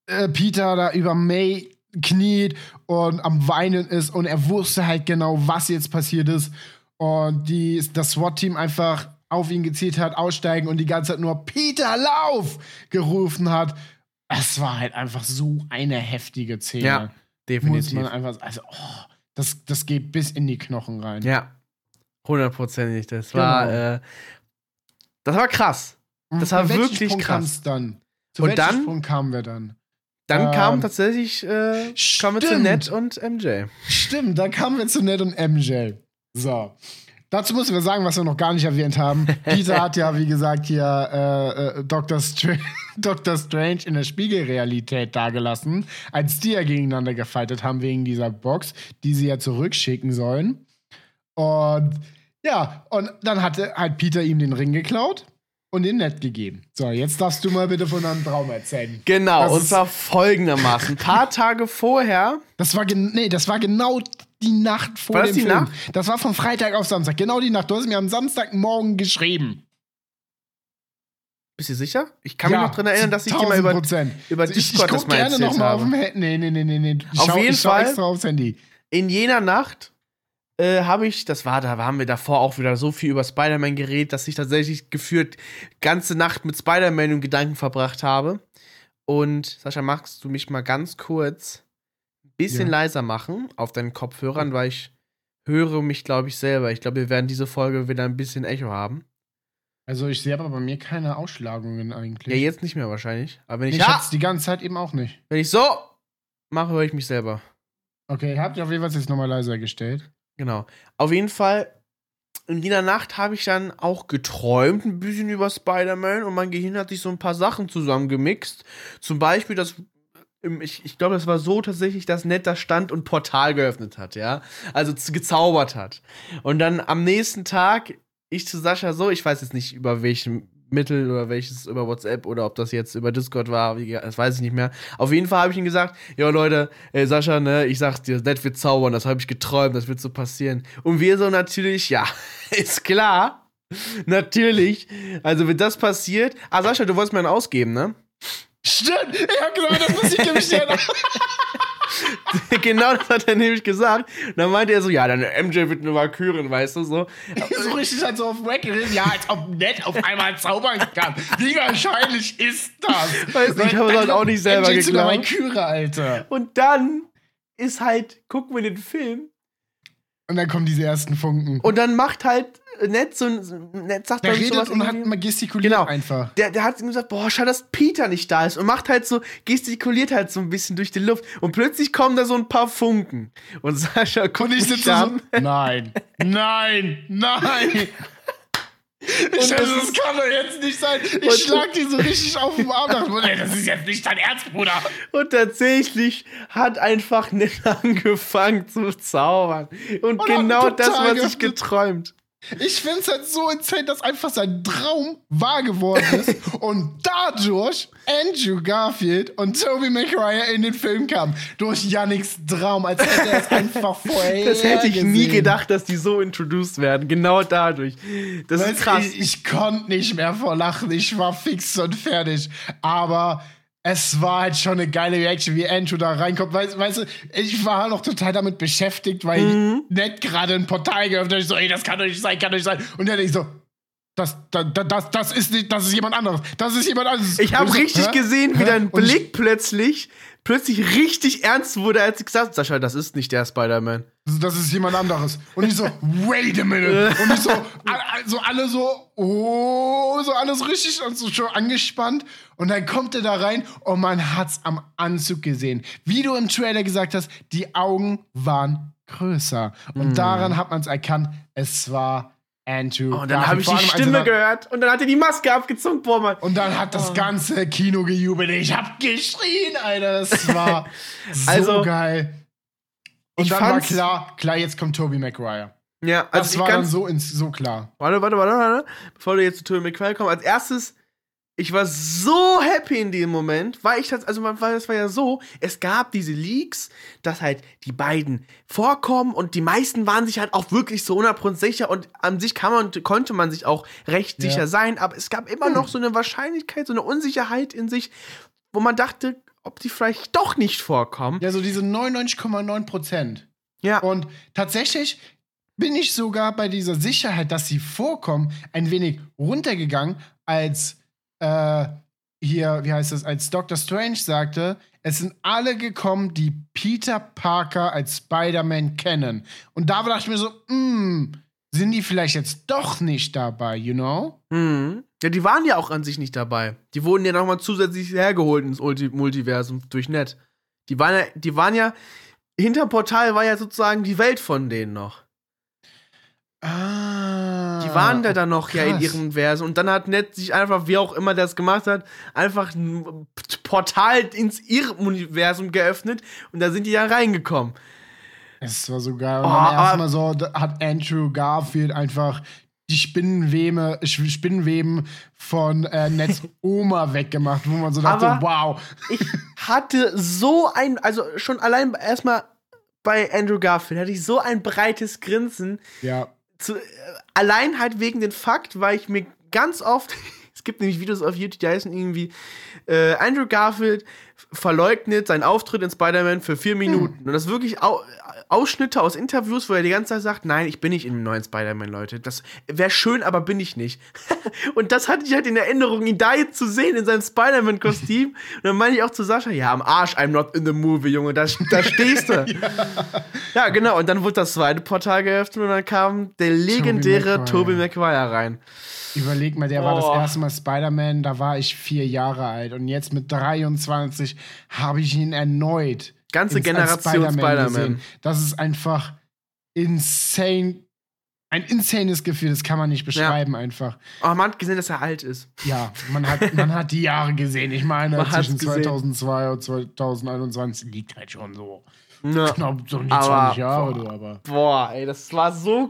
äh, Peter da über May kniet und am Weinen ist und er wusste halt genau, was jetzt passiert ist und die, das SWAT-Team einfach auf ihn gezielt hat, aussteigen und die ganze Zeit nur Peter, lauf! gerufen hat. Es war halt einfach so eine heftige Szene. Ja, Muss definitiv. man einfach, also, oh, das, das geht bis in die Knochen rein. Ja, hundertprozentig. Das war, Genau. äh, das war krass. Das war wirklich Punkt krass. dann? Zu Und dann- Punkt kamen wir dann? Dann Ähm, kam tatsächlich, äh, kamen wir zu. Ned und MJ. Stimmt, da kamen wir zu Ned und MJ. So. Dazu müssen wir sagen, was wir noch gar nicht erwähnt haben. Peter hat ja, wie gesagt, hier äh, äh, Dr. Str Dr. Strange in der Spiegelrealität dagelassen, als die ja gegeneinander gefightet haben wegen dieser Box, die sie ja zurückschicken sollen. Und ja, und dann hatte halt Peter ihm den Ring geklaut und den Ned gegeben. So, jetzt darfst du mal bitte von deinem Traum erzählen. Genau, Das und zwar folgendermaßen. Ein paar Tage vorher Das war, nee, das war genau die Nacht vor War das dem die Film. Nacht? Das war von Freitag auf Samstag. Genau die Nacht. Du hast mir am Samstagmorgen geschrieben. Bist du sicher? Ich kann mich noch dran erinnern, dass ich dir mal 1000 über, über Also ich, ich Discord das mal gerne noch mal auf habe. dem Handy. Nee, nee, nee, nee, nee. Ich Auf schau, jeden ich Fall- extra aufs Handy. In jener Nacht äh, habe ich, das war, da haben wir davor auch wieder so viel über Spider-Man geredet, dass ich tatsächlich geführt ganze Nacht mit Spider-Man im Gedanken verbracht habe. Und Sascha, magst du mich mal ganz kurz bisschen Ja. leiser machen auf deinen Kopfhörern, weil ich höre mich, glaube ich, selber. Ich glaube, wir werden diese Folge wieder ein bisschen Echo haben. Also ich sehe aber bei mir keine Ausschlagungen eigentlich. Ja, jetzt nicht mehr wahrscheinlich. Aber wenn ich, ich ja, die ganze Zeit eben auch nicht. wenn ich so mache, höre ich mich selber. Okay, habt ihr auf jeden Fall jetzt nochmal leiser gestellt. Genau. Auf jeden Fall, in jener Nacht habe ich dann auch geträumt, ein bisschen über Spider-Man und mein Gehirn hat sich so ein paar Sachen zusammengemixt. Zum Beispiel, dass. Ich, ich glaube, das war so tatsächlich, dass Ned da stand und Portal geöffnet hat, ja. Also gezaubert hat. Und dann am nächsten Tag, ich zu Sascha so, ich weiß jetzt nicht über welchem Mittel oder welches über WhatsApp oder ob das jetzt über Discord war, das weiß ich nicht mehr. Auf jeden Fall habe ich ihm gesagt, ja Leute, ey Sascha, ne, ich sag's dir, Ned wird zaubern, das habe ich geträumt, das wird so passieren. Und wir so natürlich, ja, ist klar. Natürlich. Also, wenn das passiert. Ah, Sascha, du wolltest mir einen ausgeben, ne? Stimmt! Ich hab gesagt, das muss ich gestehen. genau das hat er nämlich gesagt. Und dann meinte er so, ja, deine MJ wird eine Valkyrin, weißt du, so. so richtig halt so auf Wack. Ja, als ob Ned auf einmal zaubern kann. Wie wahrscheinlich ist das? Weiß nicht, ich habe halt auch nicht selber MJ geglaubt. Valkyrie, Alter. Und dann ist halt, gucken wir den Film Und dann kommen diese ersten Funken. und dann macht halt nett, so, nett sagt Der ich, redet sowas und hat mal gestikuliert Genau. einfach. Der, der hat ihm gesagt, boah, schade, dass Peter nicht da ist und macht halt so, gestikuliert halt so ein bisschen durch die Luft und plötzlich kommen da so ein paar Funken und Sascha guckt Und ich mich sitze an. so, nein, nein, nein. Ich Und das kann doch jetzt nicht sein. Ich schlag die so richtig auf den Arm. Dachte, das ist jetzt nicht dein Ernst, Bruder. Und tatsächlich hat einfach Ned angefangen zu zaubern. Und, Und genau das, was ich geträumt. Ich finde es halt so insane, dass einfach sein Traum wahr geworden ist und dadurch Andrew Garfield und Tobey Maguire in den Film kamen. Durch Yannicks Traum, als hätte er es einfach vorher Das hätte ich nie gesehen. gedacht, dass die so introduced werden. Genau dadurch. Das Weißt ist krass. Ich, ich konnte nicht mehr vor Lachen. Ich war fix und fertig. Aber es war halt schon eine geile Reaction, wie Andrew da reinkommt. Weißt, weißt du, ich war noch total damit beschäftigt, weil Mhm. Ned gerade ein Portal geöffnet hat. Ich so, ey, das kann doch nicht sein, kann doch nicht sein. Und dann ich so, das, das, das, das ist nicht, das ist jemand anderes. Das ist jemand anderes. Ich habe richtig hä? gesehen, wie dein Blick plötzlich, plötzlich richtig ernst wurde, als ich gesagt habe, Sascha, das ist nicht der Spider-Man. das ist jemand anderes. Und ich so, wait a minute. Und ich so, a- so alle so, oh, so alles richtig und so schon angespannt. Und dann kommt er da rein und man hat's am Anzug gesehen. Wie du im Trailer gesagt hast, die Augen waren größer. Und daran hat man es erkannt, es war Andrew. Oh, und dann habe ich die allem, als er Stimme gehört und dann hat er die Maske abgezogen. Boah, Mann. Und dann hat das ganze Kino gejubelt. Ich hab geschrien, Alter. Das war so Also, geil. Und ich dann war klar, klar, jetzt kommt Tobey Maguire. Ja, Das also ich war dann so, ins, so klar. Warte, warte, warte, warte. Bevor du jetzt zu Tobey Maguire kommst. Als erstes, ich war so happy in dem Moment, weil ich das, also man- weil das war ja so, es gab diese Leaks, dass halt die beiden vorkommen und die meisten waren sich halt auch wirklich so 100% sicher und an sich kann man, konnte man sich auch recht Ja. sicher sein, aber es gab immer noch so eine Wahrscheinlichkeit, so eine Unsicherheit in sich, wo man dachte, ob die vielleicht doch nicht vorkommen. Ja, so diese 99,9 Prozent. Ja. Und tatsächlich bin ich sogar bei dieser Sicherheit, dass sie vorkommen, ein wenig runtergegangen, als äh, hier, wie heißt das, als Dr. Strange sagte, es sind alle gekommen, die Peter Parker als Spider-Man kennen. Und da dachte ich mir so, hm, sind die vielleicht jetzt doch nicht dabei, you know? Mhm. Ja, die waren ja auch an sich nicht dabei. Die wurden ja nochmal zusätzlich hergeholt ins Ulti Multiversum durch Net. Die waren ja, die waren ja, hinter Portal war ja sozusagen die Welt von denen noch. Ah. Die waren da dann noch ja in krass. ihrem Versen. Und dann hat Net sich einfach, wie auch immer das gemacht hat, einfach ein Portal ins ihrem Universum geöffnet und da sind die ja reingekommen. Es war so geil. Und Oh, dann erstmal so hat Andrew Garfield einfach die Spinnenwebe, Sch- Spinnenweben von äh, Nets Oma weggemacht, wo man so dachte, Aber- wow. Ich hatte so ein, also schon allein erstmal bei Andrew Garfield hatte ich so ein breites Grinsen, Ja. Zu, äh, allein halt wegen den Fakt, weil ich mir ganz oft, es gibt nämlich Videos auf YouTube, die heißen irgendwie, äh, Andrew Garfield verleugnet seinen Auftritt in Spider-Man für vier Minuten. Und das ist wirklich au Ausschnitte aus Interviews, wo er die ganze Zeit sagt, nein, ich bin nicht in dem neuen Spider-Man, Leute. Das wäre schön, aber bin ich nicht. und das hatte ich halt in Erinnerung, ihn da jetzt zu sehen in seinem Spider-Man-Kostüm. und dann meine ich auch zu Sascha, ja, am Arsch, I'm not in the movie, Junge, da, da stehst du. Ja, genau. Und dann wurde das zweite Portal geöffnet und dann kam der legendäre. Tobey Maguire rein. Überleg mal, der war Oh. das erste Mal Spider-Man, da war ich vier Jahre alt. Und jetzt mit 23 habe ich ihn erneut. Ganze Generation Spider-Man. gesehen. Das ist einfach insane. Ein insanes Gefühl, das kann man nicht beschreiben einfach. Oh, man hat gesehen, dass er alt ist. Ja, man hat, man hat die Jahre gesehen. Ich meine, Man zwischen gesehen. 2002 und 2021 liegt halt schon so Ja. knapp so um die Aber, 20 Jahre, boah. du, aber. Boah, ey, das war so.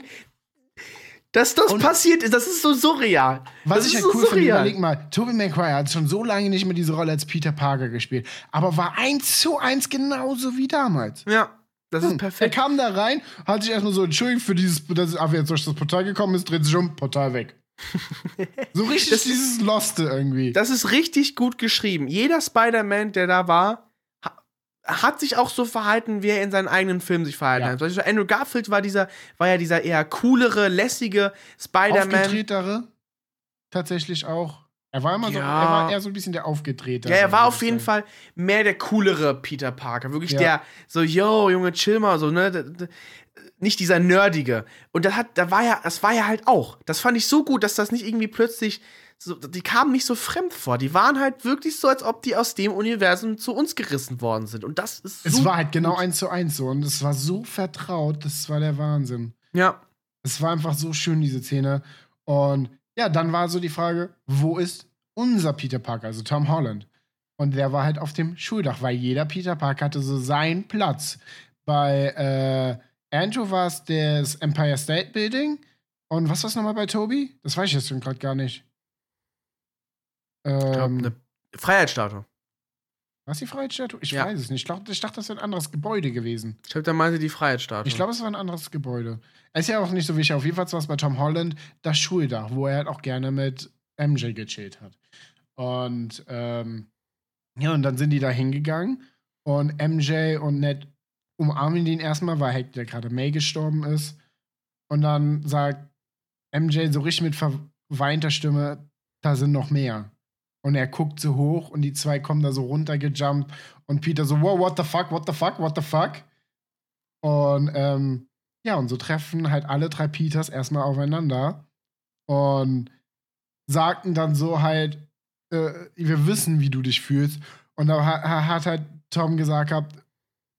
Dass das Und- passiert ist, das ist so surreal. Was das ich ist halt so cool finde, surreal. überleg mal, Tobey Maguire hat schon so lange nicht mehr diese Rolle als Peter Parker gespielt, aber war eins zu eins genauso wie damals. Ja, das ist Hm. perfekt. Er kam da rein, hat sich erstmal so entschuldigt für dieses, dass er jetzt durch das Portal gekommen ist, dreht sich um, Portal weg. so richtig Das- dieses Loste irgendwie. Das ist richtig gut geschrieben. Jeder Spider-Man, der da war, hat sich auch so verhalten, wie er in seinen eigenen Filmen sich verhalten Ja. hat. Zum Beispiel Andrew Garfield war dieser, war ja dieser eher coolere, lässige Spider-Man. Aufgetretere, tatsächlich auch. Er war immer so, Ja. er war eher so ein bisschen der Aufgetreter. Ja, er war auf jeden. Fall mehr der coolere Peter Parker. Wirklich Ja. der, so, yo, Junge, chill mal, so, ne? Nicht dieser nerdige. Und das hat, da war ja, das war ja halt auch. Das fand ich so gut, dass das nicht irgendwie plötzlich so, die kamen nicht so fremd vor. Die waren halt wirklich so, als ob die aus dem Universum zu uns gerissen worden sind. Und das ist Es so war halt genau eins zu eins so und es war so vertraut, das war der Wahnsinn. Ja. Es war einfach so schön, diese Szene. Und ja, dann war so die Frage, wo ist unser Peter Parker, also Tom Holland? Und der war halt auf dem Schuldach, weil jeder Peter Parker hatte so seinen Platz. Bei äh, Andrew war es das Empire State Building. Und was war es nochmal bei Toby? Das weiß ich jetzt schon gerade gar nicht. Ich glaub, Ähm, eine Freiheitsstatue. was die Freiheitsstatue? Ich Ja. weiß es nicht. Ich, glaub, ich dachte, das wäre ein anderes Gebäude gewesen. Ich glaube, da meinte die Freiheitsstatue. Ich glaube, es war ein anderes Gebäude. Ist ja auch nicht so wichtig. Auf jeden Fall war es bei Tom Holland das Schuldach, wo er halt auch gerne mit MJ gechillt hat. Und ähm, ja, und dann sind die da hingegangen und MJ und Ned umarmen ihn erstmal, weil halt der gerade May gestorben ist. Und dann sagt MJ so richtig mit verweinter Stimme, da sind noch mehr. Und er guckt so hoch und die zwei kommen da so runtergejumpt und Peter so, wow, what the fuck, what the fuck, what the fuck? Und ähm, ja, und so treffen halt alle drei Peters erstmal aufeinander und sagten dann so halt, äh, wir wissen, wie du dich fühlst. Und da ha- ha- hat halt Tom gesagt gehabt,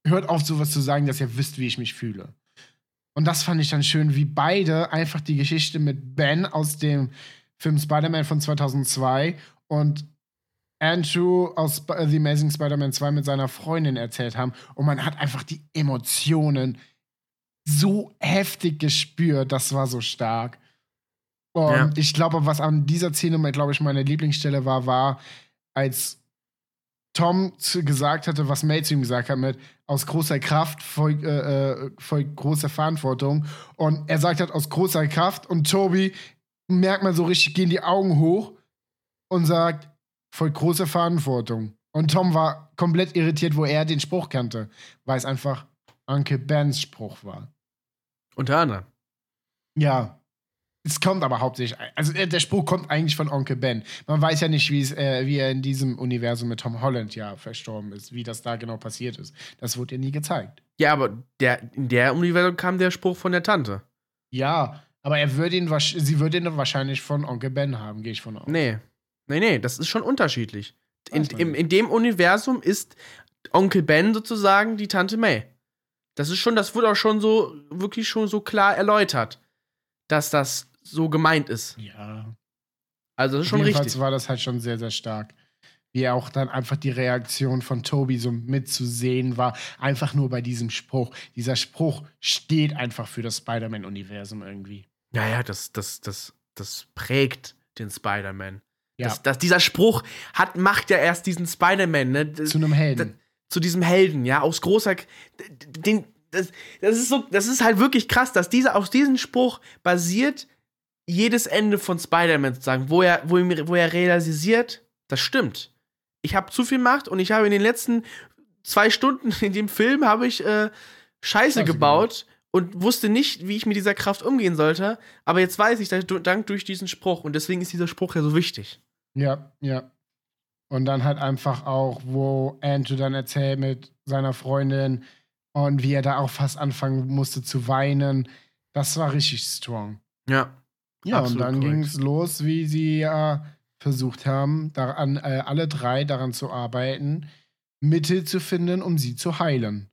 hört auf, sowas zu sagen, dass ihr wisst, wie ich mich fühle. Und das fand ich dann schön, wie beide einfach die Geschichte mit Ben aus dem Film Spider-Man von 2002 und Andrew aus äh, The Amazing Spider-Man 2 mit seiner Freundin erzählt haben. Und man hat einfach die Emotionen so heftig gespürt. Das war so stark. Und Ja. ich glaube, was an dieser Szene, glaube ich, meine Lieblingsstelle war, war, als Tom gesagt hatte, was May zu ihm gesagt hat, mit aus großer Kraft folgt, äh, äh, folgt große Verantwortung. Und er sagt hat, aus großer Kraft. Und Toby merkt man so richtig, gehen die Augen hoch und sagt, folgt große Verantwortung. Und Tom war komplett irritiert, wo er den Spruch kannte, weil es einfach Uncle Bens Spruch war. Unter anderem. Ja. Es kommt aber hauptsächlich, also äh, der Spruch kommt eigentlich von Onkel Ben. Man weiß ja nicht, wie es, äh, wie er in diesem Universum mit Tom Holland ja verstorben ist, wie das da genau passiert ist. Das wurde ja nie gezeigt. Ja, aber der, in der Universum kam der Spruch von der Tante. Ja, aber er würde ihn, sie würde ihn wahrscheinlich von Onkel Ben haben, gehe ich von aus. Nee. Nee, nee, das ist schon unterschiedlich. In, Weiß man im, in dem Universum ist Onkel Ben sozusagen die Tante May. Das ist schon, das wurde auch schon so, wirklich schon so klar erläutert, dass das so gemeint ist. Ja. Also das ist schon Jedenfalls richtig. war das halt schon sehr, sehr stark. Wie auch dann einfach die Reaktion von Toby so mitzusehen war. Einfach nur bei diesem Spruch. Dieser Spruch steht einfach für das Spider-Man-Universum irgendwie. Ja, ja, das, das, das, das prägt den Spider-Man. Ja, Das, das, dieser Spruch hat, macht ja erst diesen Spider-Man, ne? zu einem Helden. zu diesem Helden, ja, aus großer, den, das, das ist so, das ist halt wirklich krass, dass dieser, aus diesem Spruch basiert jedes Ende von Spider-Man sozusagen, wo er, wo, ihm, wo er realisiert, das stimmt. Ich habe zu viel Macht und ich habe in den letzten zwei Stunden in dem Film habe ich äh, Scheiße Scheiße gebaut und wusste nicht, wie ich mit dieser Kraft umgehen sollte. Aber jetzt weiß ich, dank durch diesen Spruch und deswegen ist dieser Spruch ja so wichtig. Ja, ja. Und dann halt einfach auch, wo Andrew dann erzählt mit seiner Freundin und wie er da auch fast anfangen musste zu weinen. Das war richtig strong. Ja. Ja, und dann ging es los, wie sie ja versucht haben, daran, äh, alle drei daran zu arbeiten, Mittel zu finden, um sie zu heilen.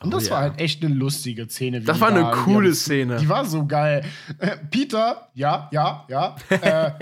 Und Oh das war ja. halt echt eine lustige Szene. Das war eine da coole am- Szene. Die war so geil. Äh, Peter, ja, ja, ja. Äh,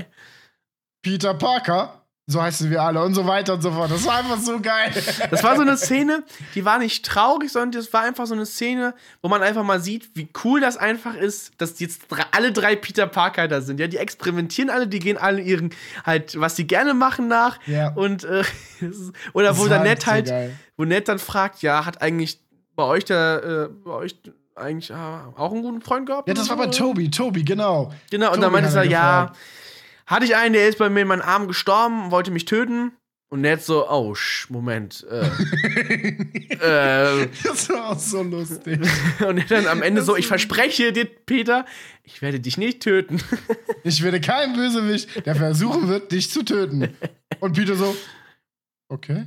Peter Parker, so heißen wir alle und so weiter und so fort. Das war einfach so geil. Das war so eine Szene, die war nicht traurig, sondern das war einfach so eine Szene, wo man einfach mal sieht, wie cool das einfach ist, dass jetzt alle drei Peter Parker da sind. Ja, die experimentieren alle, die gehen alle ihren, halt, was sie gerne machen nach. Ja. Und, äh, oder wo dann Ned halt, geil. wo Ned dann fragt, ja, hat eigentlich bei euch der, äh, bei euch eigentlich äh, auch einen guten Freund gehabt? Ja, das war bei? Toby, Toby, genau. Genau, und Tobi dann meinte er, er ja, gefragt. Hatte ich einen, der ist bei mir in meinen Arm gestorben, wollte mich töten. Und Ned so, oh, sch, Moment, äh, äh, Das war auch so lustig. Und dann am Ende Das so, ich verspreche dir, Peter, ich werde dich nicht töten. Ich werde kein Bösewicht, der versuchen wird, dich zu töten. Und Peter so, okay.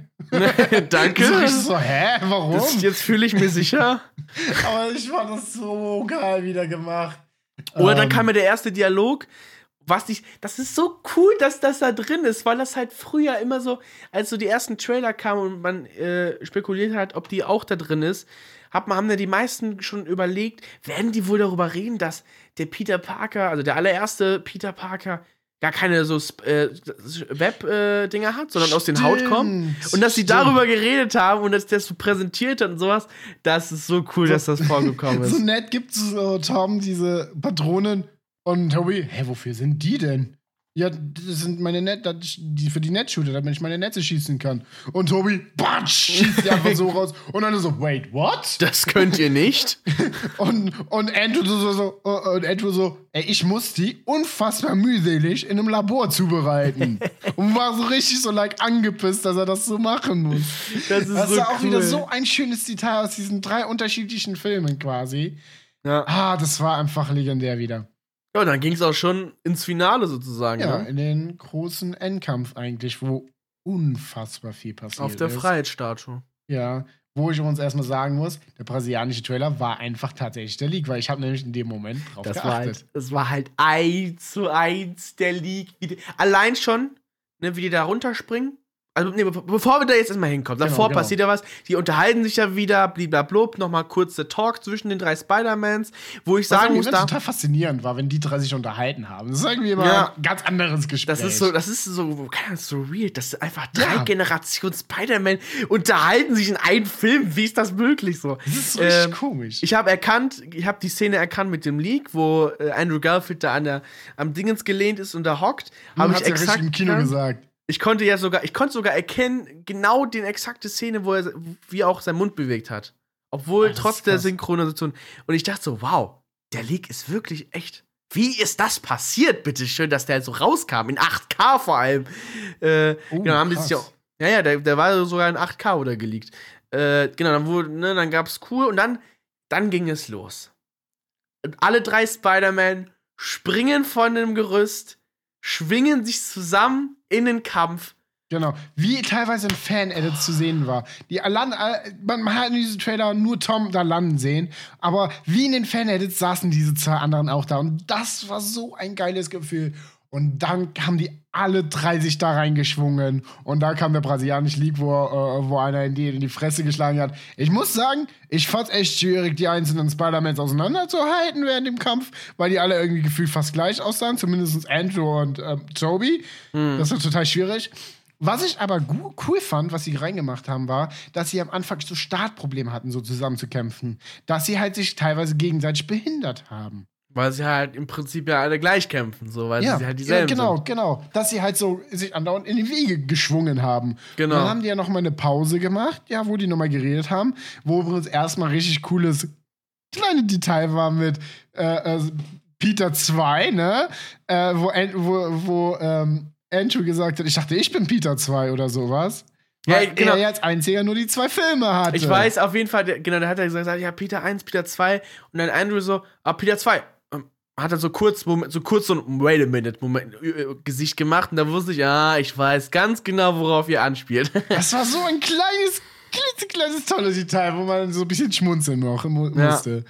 Danke. So, ich so, hä, warum? Das, jetzt fühle ich mir sicher. Aber ich fand das so geil wieder gemacht. Oder dann Ähm, kam mir der erste Dialog, was ich, das ist so cool, dass das da drin ist, weil das halt früher immer so, als so die ersten Trailer kamen und man äh, spekuliert hat, ob die auch da drin ist, hat man, haben ja die meisten schon überlegt, werden die wohl darüber reden, dass der Peter Parker, also der allererste Peter Parker, gar keine so äh, Web-Dinger hat, sondern aus den Haut kommt. Stimmt, Und dass sie stimmt. darüber geredet haben und dass das so präsentiert hat und sowas, das ist so cool, dass das vorgekommen ist. So nett gibt es so, Tom, diese Patronen. Und Toby, hä, wofür sind die denn? Ja, das sind meine Net, das- die für die Netshooter, damit ich meine Netze schießen kann. Und Toby, batsch, schießt die einfach so raus. Und dann so, wait, what? Das könnt ihr nicht. Und, und Andrew so, so, so, und Andrew so, ey, ich muss die unfassbar mühselig in einem Labor zubereiten. und war so richtig so like angepisst, dass er das so machen muss. Das ist Das so ist auch cool. wieder so ein schönes Detail aus diesen drei unterschiedlichen Filmen quasi. Ja. Ah, das war einfach legendär wieder. Ja, dann ging es auch schon ins Finale sozusagen. Ja, ne? in den großen Endkampf eigentlich, wo unfassbar viel passiert Auf der ist. Freiheitsstatue. Ja, wo ich uns erstmal sagen muss, der brasilianische Trailer war einfach tatsächlich der Leak, weil ich habe nämlich in dem Moment drauf Das war, geachtet. halt, das war halt eins zu eins der League. Die, allein schon, ne, wie die da runterspringen. Also, nee, be bevor wir da jetzt erstmal hinkommen, Genau, davor genau. passiert ja was. Die unterhalten sich ja wieder, bliblablub, nochmal kurz der Talk zwischen den drei Spider-Mans, wo ich Was sagen muss, da, total faszinierend war, wenn die drei sich unterhalten haben. Das ist irgendwie immer Ja. ein ganz anderes Gespräch. das ist so, das ist so, so real, dass einfach drei Ja. Generationen Spider-Man unterhalten sich in einem Film. Wie ist das möglich so? das ist so richtig Ähm, komisch. Ich habe erkannt, ich habe die Szene erkannt mit dem Leak, wo äh, Andrew Garfield da an der, am Dingens gelehnt ist und da hockt. Habe hat ich ja exakt im Kino gesagt. Ich konnte ja sogar, ich konnte sogar erkennen, genau die exakte Szene, wo er, wie er auch seinen Mund bewegt hat. Obwohl Ah, das trotz der. Synchronisation. Und ich dachte so, wow, der Leak ist wirklich echt. Wie ist das passiert, bitte schön, dass der so rauskam? In 8K vor allem. Äh, Oh, genau, haben die sich auch. Ja, ja, der, der war sogar in 8K oder geleakt. Äh, genau, dann wurde, ne, dann gab's cool und dann, dann ging es los. Und alle drei Spider-Man springen von dem Gerüst, schwingen sich zusammen in den Kampf. Genau. Wie teilweise in Fan-Edits zu sehen war. Die Alan, äh, man, man hat in diesem Trailer nur Tom da landen sehen, aber wie in den Fan-Edits saßen diese zwei anderen auch da. Und das war so ein geiles Gefühl. Und dann haben die alle drei sich da reingeschwungen. Und da kam der brasilianische League, wo, äh, wo einer in die, in die Fresse geschlagen hat. Ich muss sagen, ich fand's echt schwierig, die einzelnen Spider-Mans auseinanderzuhalten während dem Kampf, weil die alle irgendwie gefühlt fast gleich aussahen. Zumindest Andrew und ähm, Toby. Das war total schwierig. Was ich aber cool fand, was sie reingemacht haben, war, dass sie am Anfang so Startprobleme hatten, so zusammen zu kämpfen. Dass sie halt sich teilweise gegenseitig behindert haben. Weil sie halt im Prinzip ja alle gleich kämpfen, so, weil sie halt ja, dieselben genau, sind. genau. Dass sie halt so sich andauernd in die Wege geschwungen haben. Genau. Und dann haben die ja noch mal eine Pause gemacht, ja, wo die noch mal geredet haben, wo übrigens erstmal richtig cooles kleine Detail war mit äh, äh, Peter 2, ne? Äh, wo, wo, wo ähm, Andrew gesagt hat, ich dachte, ich bin Peter 2 oder sowas. Ja, Weil genau. er ja als einziger nur die zwei Filme hatte. Ich weiß auf jeden Fall, genau, da hat er gesagt, ja, Peter 1, Peter 2 und dann Andrew so, ah, Peter 2. Hat er so kurz, Moment, so kurz so ein Wait a minute Moment, äh, Gesicht gemacht und da wusste ich, ah, ich weiß ganz genau, worauf ihr anspielt. Das war so ein kleines, klitzekleines, tolles Detail, wo man so ein bisschen schmunzeln noch mu Ja. musste.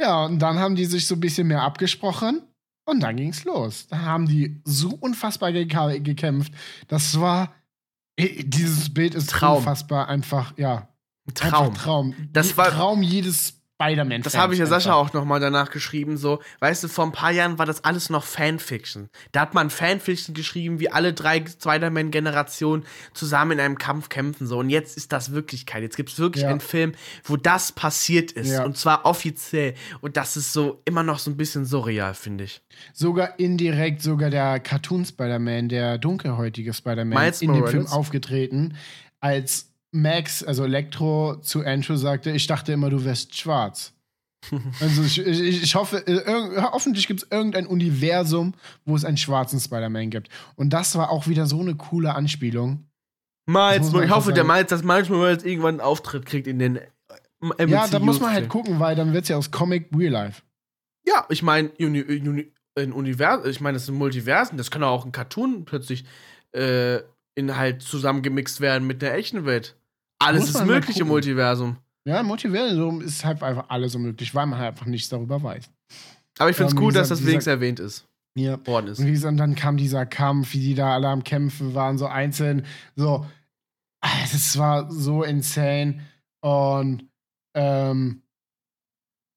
Ja, und dann haben die sich so ein bisschen mehr abgesprochen und dann ging's los. Da haben die so unfassbar geka- gekämpft. Das war. Dieses Bild ist Traum. unfassbar einfach, ja. Traum. Traum. Das war- Traum jedes Spider-Man. Das habe ich ja Sascha auch nochmal danach geschrieben, so, weißt du, vor ein paar Jahren war das alles noch Fanfiction. Da hat man Fanfiction geschrieben, wie alle drei Spider-Man-Generationen zusammen in einem Kampf kämpfen, so. Und jetzt ist das Wirklichkeit. Jetzt gibt es wirklich Ja. einen Film, wo das passiert ist. Ja. Und zwar offiziell. Und das ist so immer noch so ein bisschen surreal, finde ich. Sogar indirekt, sogar der Cartoon-Spider-Man, der dunkelhäutige Spider-Man, in dem. Film aufgetreten, als Max, also Elektro, zu Andrew sagte, ich dachte immer, du wärst schwarz. also ich, ich, ich hoffe, äh, hoffentlich gibt es irgendein Universum, wo es einen schwarzen Spider-Man gibt. Und das war auch wieder so eine coole Anspielung. Miles, ich hoffe, der. Miles, dass Miles Morales irgendwann einen Auftritt kriegt in den äh, ja, da muss man halt gucken, weil dann wird es ja aus Comic Real Life. Ja, ich meine, Uni, ein Univers, ich meine, das sind Multiversen, das kann auch ein Cartoon plötzlich äh, in halt zusammengemixt werden mit der echten Welt. Alles ist möglich im. Multiversum. Ja, im Multiversum ist halt einfach alles so möglich, weil man halt einfach nichts darüber weiß. Aber ich finde es Ähm, gut, wie dass das wenigstens erwähnt ist. Ja. Worden ist. Und wie gesagt, dann kam dieser Kampf, wie die da alle am Kämpfen waren, so einzeln, so. ah, Es war so insane. Und ähm,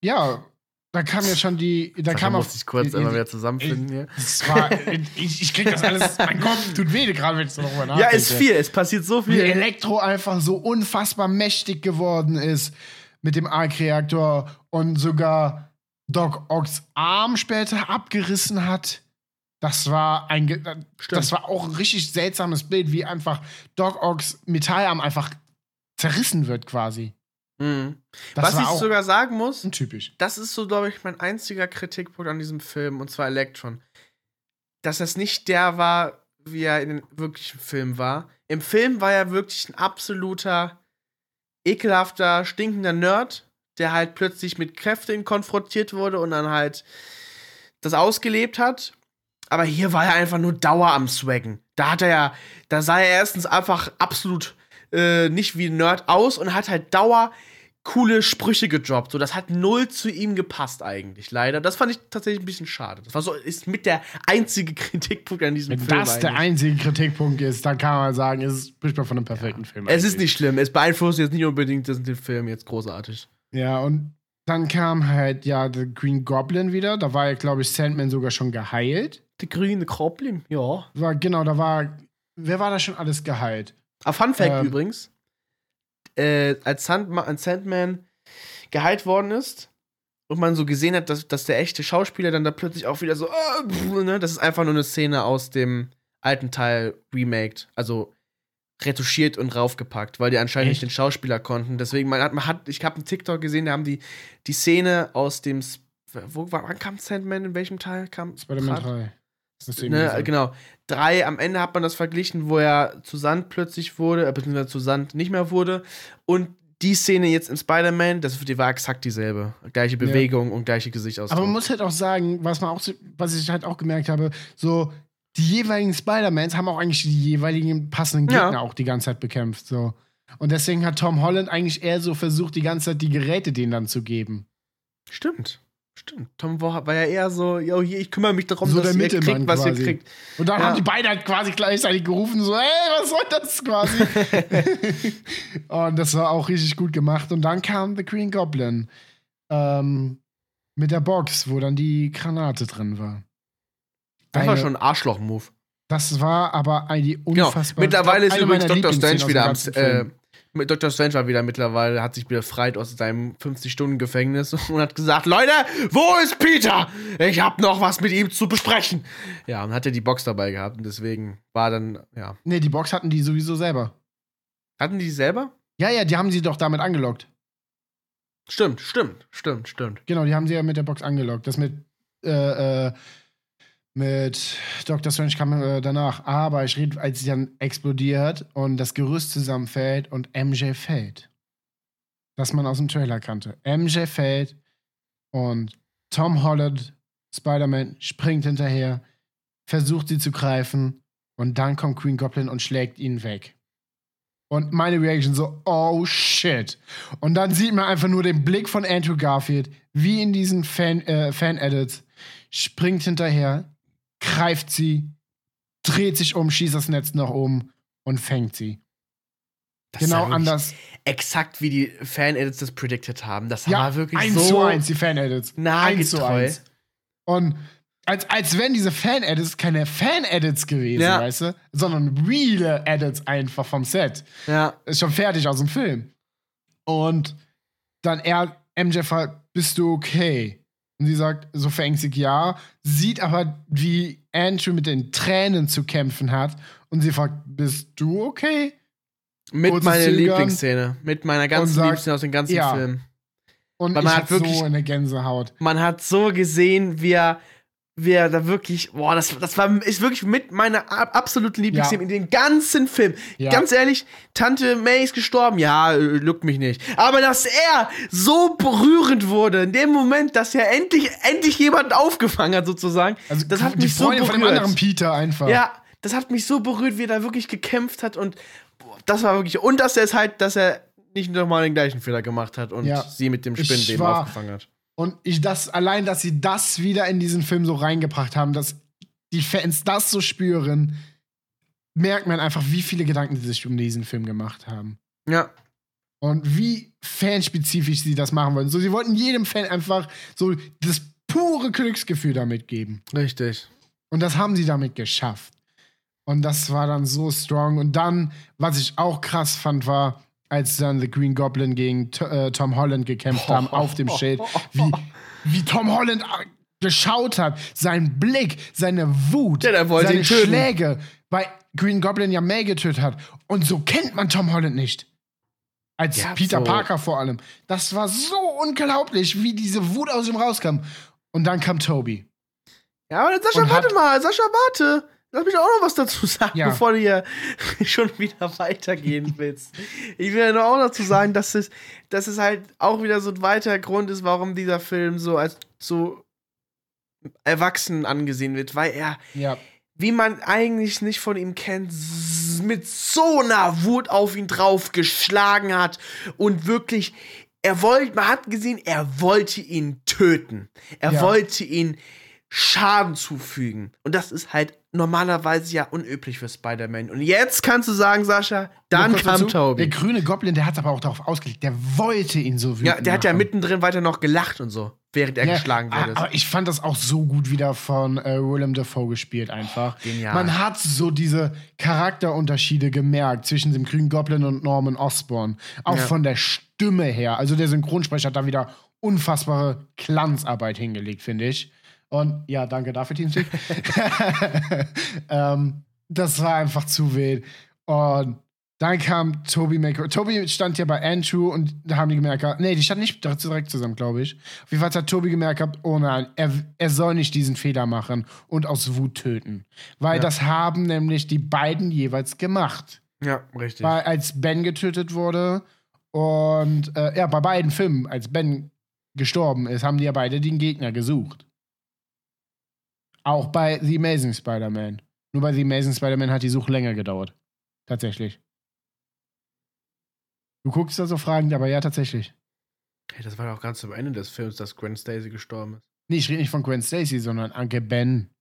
ja, da kam ja schon die. Da Sascha kam muss auch. ich kurz die- wieder zusammenfinden hier. Es war, ich, ich krieg das alles, mein Kopf tut weh, gerade wenn ich so darüber Ja, nachdenke. ist viel, es passiert so Wie viel. Elektro einfach so unfassbar mächtig geworden ist mit dem Arc-Reaktor und sogar Doc Ocks Arm später abgerissen hat. Das war ein, ge- das war auch ein richtig seltsames Bild, wie einfach Doc Ocks Metallarm einfach zerrissen wird quasi. Mhm. Was ich sogar sagen muss, untypisch. das ist so, glaube ich, mein einziger Kritikpunkt an diesem Film, und zwar Electron. Dass das nicht der war, wie er in den wirklichen Film war. Im Film war er wirklich ein absoluter, ekelhafter, stinkender Nerd, der halt plötzlich mit Kräften konfrontiert wurde und dann halt das ausgelebt hat. Aber hier war er einfach nur Dauer am Swaggen. Da hat er ja, da sah er erstens einfach absolut äh, nicht wie ein Nerd aus und hat halt Dauer coole Sprüche gedroppt. So, das hat null zu ihm gepasst eigentlich, leider. Das fand ich tatsächlich ein bisschen schade. Das war so, ist mit der einzige Kritikpunkt an diesem Wenn Film. das der eigentlich. einzige Kritikpunkt ist, dann kann man sagen, es spricht man von einem perfekten Film. es ist nicht schlimm. Es beeinflusst jetzt nicht unbedingt das- den Film jetzt großartig. Ja, und dann kam halt ja der Green Goblin wieder. Da war ja, glaube ich, Sandman sogar schon geheilt. Der grüne Goblin, ja. War, genau, da war. Wer war da schon alles geheilt? Ah, Fun Fact Ähm. übrigens: äh, als, Sandma als Sandman geheilt worden ist und man so gesehen hat, dass, dass der echte Schauspieler dann da plötzlich auch wieder so, äh, pff, ne? das ist einfach nur eine Szene aus dem alten Teil remaked, also retuschiert und raufgepackt, weil die anscheinend Echt? nicht den Schauspieler konnten. Deswegen, man hat, man hat ich habe einen TikTok gesehen, da haben die die Szene aus dem, wo, wann kam Sandman, in welchem Teil kam? Spider-Man Grad? 3. Das ist irgendwie Ne, so. genau. Drei, am Ende hat man das verglichen, wo er zu Sand plötzlich wurde, äh, beziehungsweise zu Sand nicht mehr wurde. Und die Szene jetzt im Spider-Man, das die war exakt dieselbe. Gleiche Bewegung und gleiche Gesichtsausdruck. Aber man muss halt auch sagen, was man auch, was ich halt auch gemerkt habe, so die jeweiligen Spider-Mans haben auch eigentlich die jeweiligen passenden Ja. Gegner auch die ganze Zeit bekämpft. So. Und deswegen hat Tom Holland eigentlich eher so versucht, die ganze Zeit die Geräte denen dann zu geben. Stimmt. Stimmt. Tom war, war ja eher so, yo, hier, ich kümmere mich darum, So dass der ihr Mittelmann kriegt, was quasi. ihr kriegt. Und dann Ja. haben die beiden halt quasi gleichzeitig gerufen, so, ey, was soll das quasi? und das war auch richtig gut gemacht. Und dann kam The Green Goblin ähm, mit der Box, wo dann die Granate drin war. Das war Eine- schon ein Arschloch-Move. Das war aber eine Genau. unfassbar. Mittlerweile ist übrigens Dr. Strange wieder am. Äh, Dr. Strange war wieder mittlerweile, hat sich befreit aus seinem 50-Stunden-Gefängnis und hat gesagt: Leute, wo ist Peter? Ich hab noch was mit ihm zu besprechen. Ja, und hat er die Box dabei gehabt und deswegen war dann, ja. Nee, die Box hatten die sowieso selber. Hatten die die selber? Ja, ja, die haben sie doch damit angelockt. Stimmt, stimmt, stimmt, stimmt. Genau, die haben sie ja mit der Box angelockt. Das mit, äh, äh, mit Dr. Strange kam äh, danach. Aber ich rede, als sie dann explodiert und das Gerüst zusammenfällt und MJ fällt. Das man aus dem Trailer kannte. MJ fällt und Tom Holland, Spider-Man, springt hinterher, versucht sie zu greifen und dann kommt Queen Goblin und schlägt ihn weg. Und meine Reaction so, oh shit. Und dann sieht man einfach nur den Blick von Andrew Garfield, wie in diesen Fan- äh, Fan-Edits, springt hinterher, greift sie, dreht sich um, schießt das Netz nach oben und fängt sie. Das genau anders. Exakt wie die Fan-Edits das predicted haben. Das Ja, war wirklich eins so zu eins, die Fan-Edits. Eins zu nahegetreu. eins. Und als, als wären diese Fan-Edits keine Fan-Edits gewesen, Ja. weißt du? Sondern reale Edits einfach vom Set. Ja. ist schon fertig aus dem Film. Und dann er, MJ fragt, bist du okay? Und sie sagt, so verängstigt ja, sieht aber, wie Andrew mit den Tränen zu kämpfen hat. Und sie fragt, bist du okay? Mit Kurzes meiner Zögern. Lieblingsszene. Mit meiner ganzen sagt, Liebsten aus dem ganzen ja. Film. Und Weil ich man hat wirklich- so eine Gänsehaut. Man hat so gesehen, wie er, wie er da wirklich, boah, das, das war, ist wirklich mit meiner ab- absoluten Lieblingsszene Ja. in dem ganzen Film. Ja. Ganz ehrlich, Tante May ist gestorben. Ja, äh, lückt mich nicht. Aber dass er so berührend wurde, in dem Moment, dass er endlich, endlich jemanden aufgefangen hat, sozusagen, Also das hat die mich so Freundin von dem berührt. anderen Peter einfach. Ja, das hat mich so berührt, wie er da wirklich gekämpft hat und boah, das war wirklich. Und dass er es halt, dass er nicht nochmal den gleichen Fehler gemacht hat und Ja. sie mit dem Spinnenleben aufgefangen hat. Und ich das, allein, dass sie das wieder in diesen Film so reingebracht haben, dass die Fans das so spüren, merkt man einfach, wie viele Gedanken sie sich um diesen Film gemacht haben. Ja. Und wie fanspezifisch sie das machen wollen. So, sie wollten jedem Fan einfach so das pure Glücksgefühl damit geben. Richtig. Und das haben sie damit geschafft. Und das war dann so strong. Und dann, was ich auch krass fand, war, als dann The Green Goblin gegen äh, Tom Holland gekämpft haben auf dem Schild, wie, wie Tom Holland geschaut hat, sein Blick, seine Wut, Ja, seine. Schläge, weil Green Goblin ja May getötet hat. Und so kennt man Tom Holland nicht. Als Ja, Peter so. Parker vor allem. Das war so unglaublich, wie diese Wut aus ihm rauskam. Und dann kam Toby. Ja, aber Sascha, Und hat- warte mal, Sascha, warte. Lass mich auch noch was dazu sagen, Ja. bevor du hier schon wieder weitergehen willst. Ich will ja nur auch dazu sagen, dass es, dass es halt auch wieder so ein weiterer Grund ist, warum dieser Film so als so erwachsen angesehen wird, weil er, Ja. wie man eigentlich nicht von ihm kennt, mit so einer Wut auf ihn drauf geschlagen hat und wirklich, er wollte, man hat gesehen, er wollte ihn töten. Er Ja. wollte ihn Schaden zufügen. Und das ist halt normalerweise ja unüblich für Spider-Man. Und jetzt kannst du sagen, Sascha, dann kam Toby. Der grüne Goblin, der hat aber auch darauf ausgelegt, der wollte ihn so wütend Ja, der hat ja machen. mittendrin weiter noch gelacht und so, während er Ja, geschlagen a- wurde. Aber ich fand das auch so gut wieder von äh, Willem Dafoe gespielt einfach. genial. Man hat so diese Charakterunterschiede gemerkt zwischen dem grünen Goblin und Norman Osborn. Auch Ja. von der Stimme her. Also der Synchronsprecher hat da wieder unfassbare Glanzarbeit hingelegt, finde ich. Und ja, danke dafür, Teamspeak. ähm, das war einfach zu wild. Und dann kam Toby Maker. Toby stand ja bei Andrew und da haben die gemerkt, nee, die standen nicht direkt zusammen, glaube ich. Auf jeden Fall hat Toby gemerkt, oh nein, er, er soll nicht diesen Fehler machen und aus Wut töten. Weil Ja. das haben nämlich die beiden jeweils gemacht. ja, richtig. Weil als Ben getötet wurde und äh, ja, bei beiden Filmen, als Ben gestorben ist, haben die ja beide den Gegner gesucht. Auch bei The Amazing Spider-Man. Nur bei The Amazing Spider-Man hat die Suche länger gedauert. Tatsächlich. Du guckst da so fragend, aber ja, tatsächlich. Hey, das war doch ganz am Ende des Films, dass Gwen Stacy gestorben ist. Nee, ich rede nicht von Gwen Stacy, sondern Anke Ben.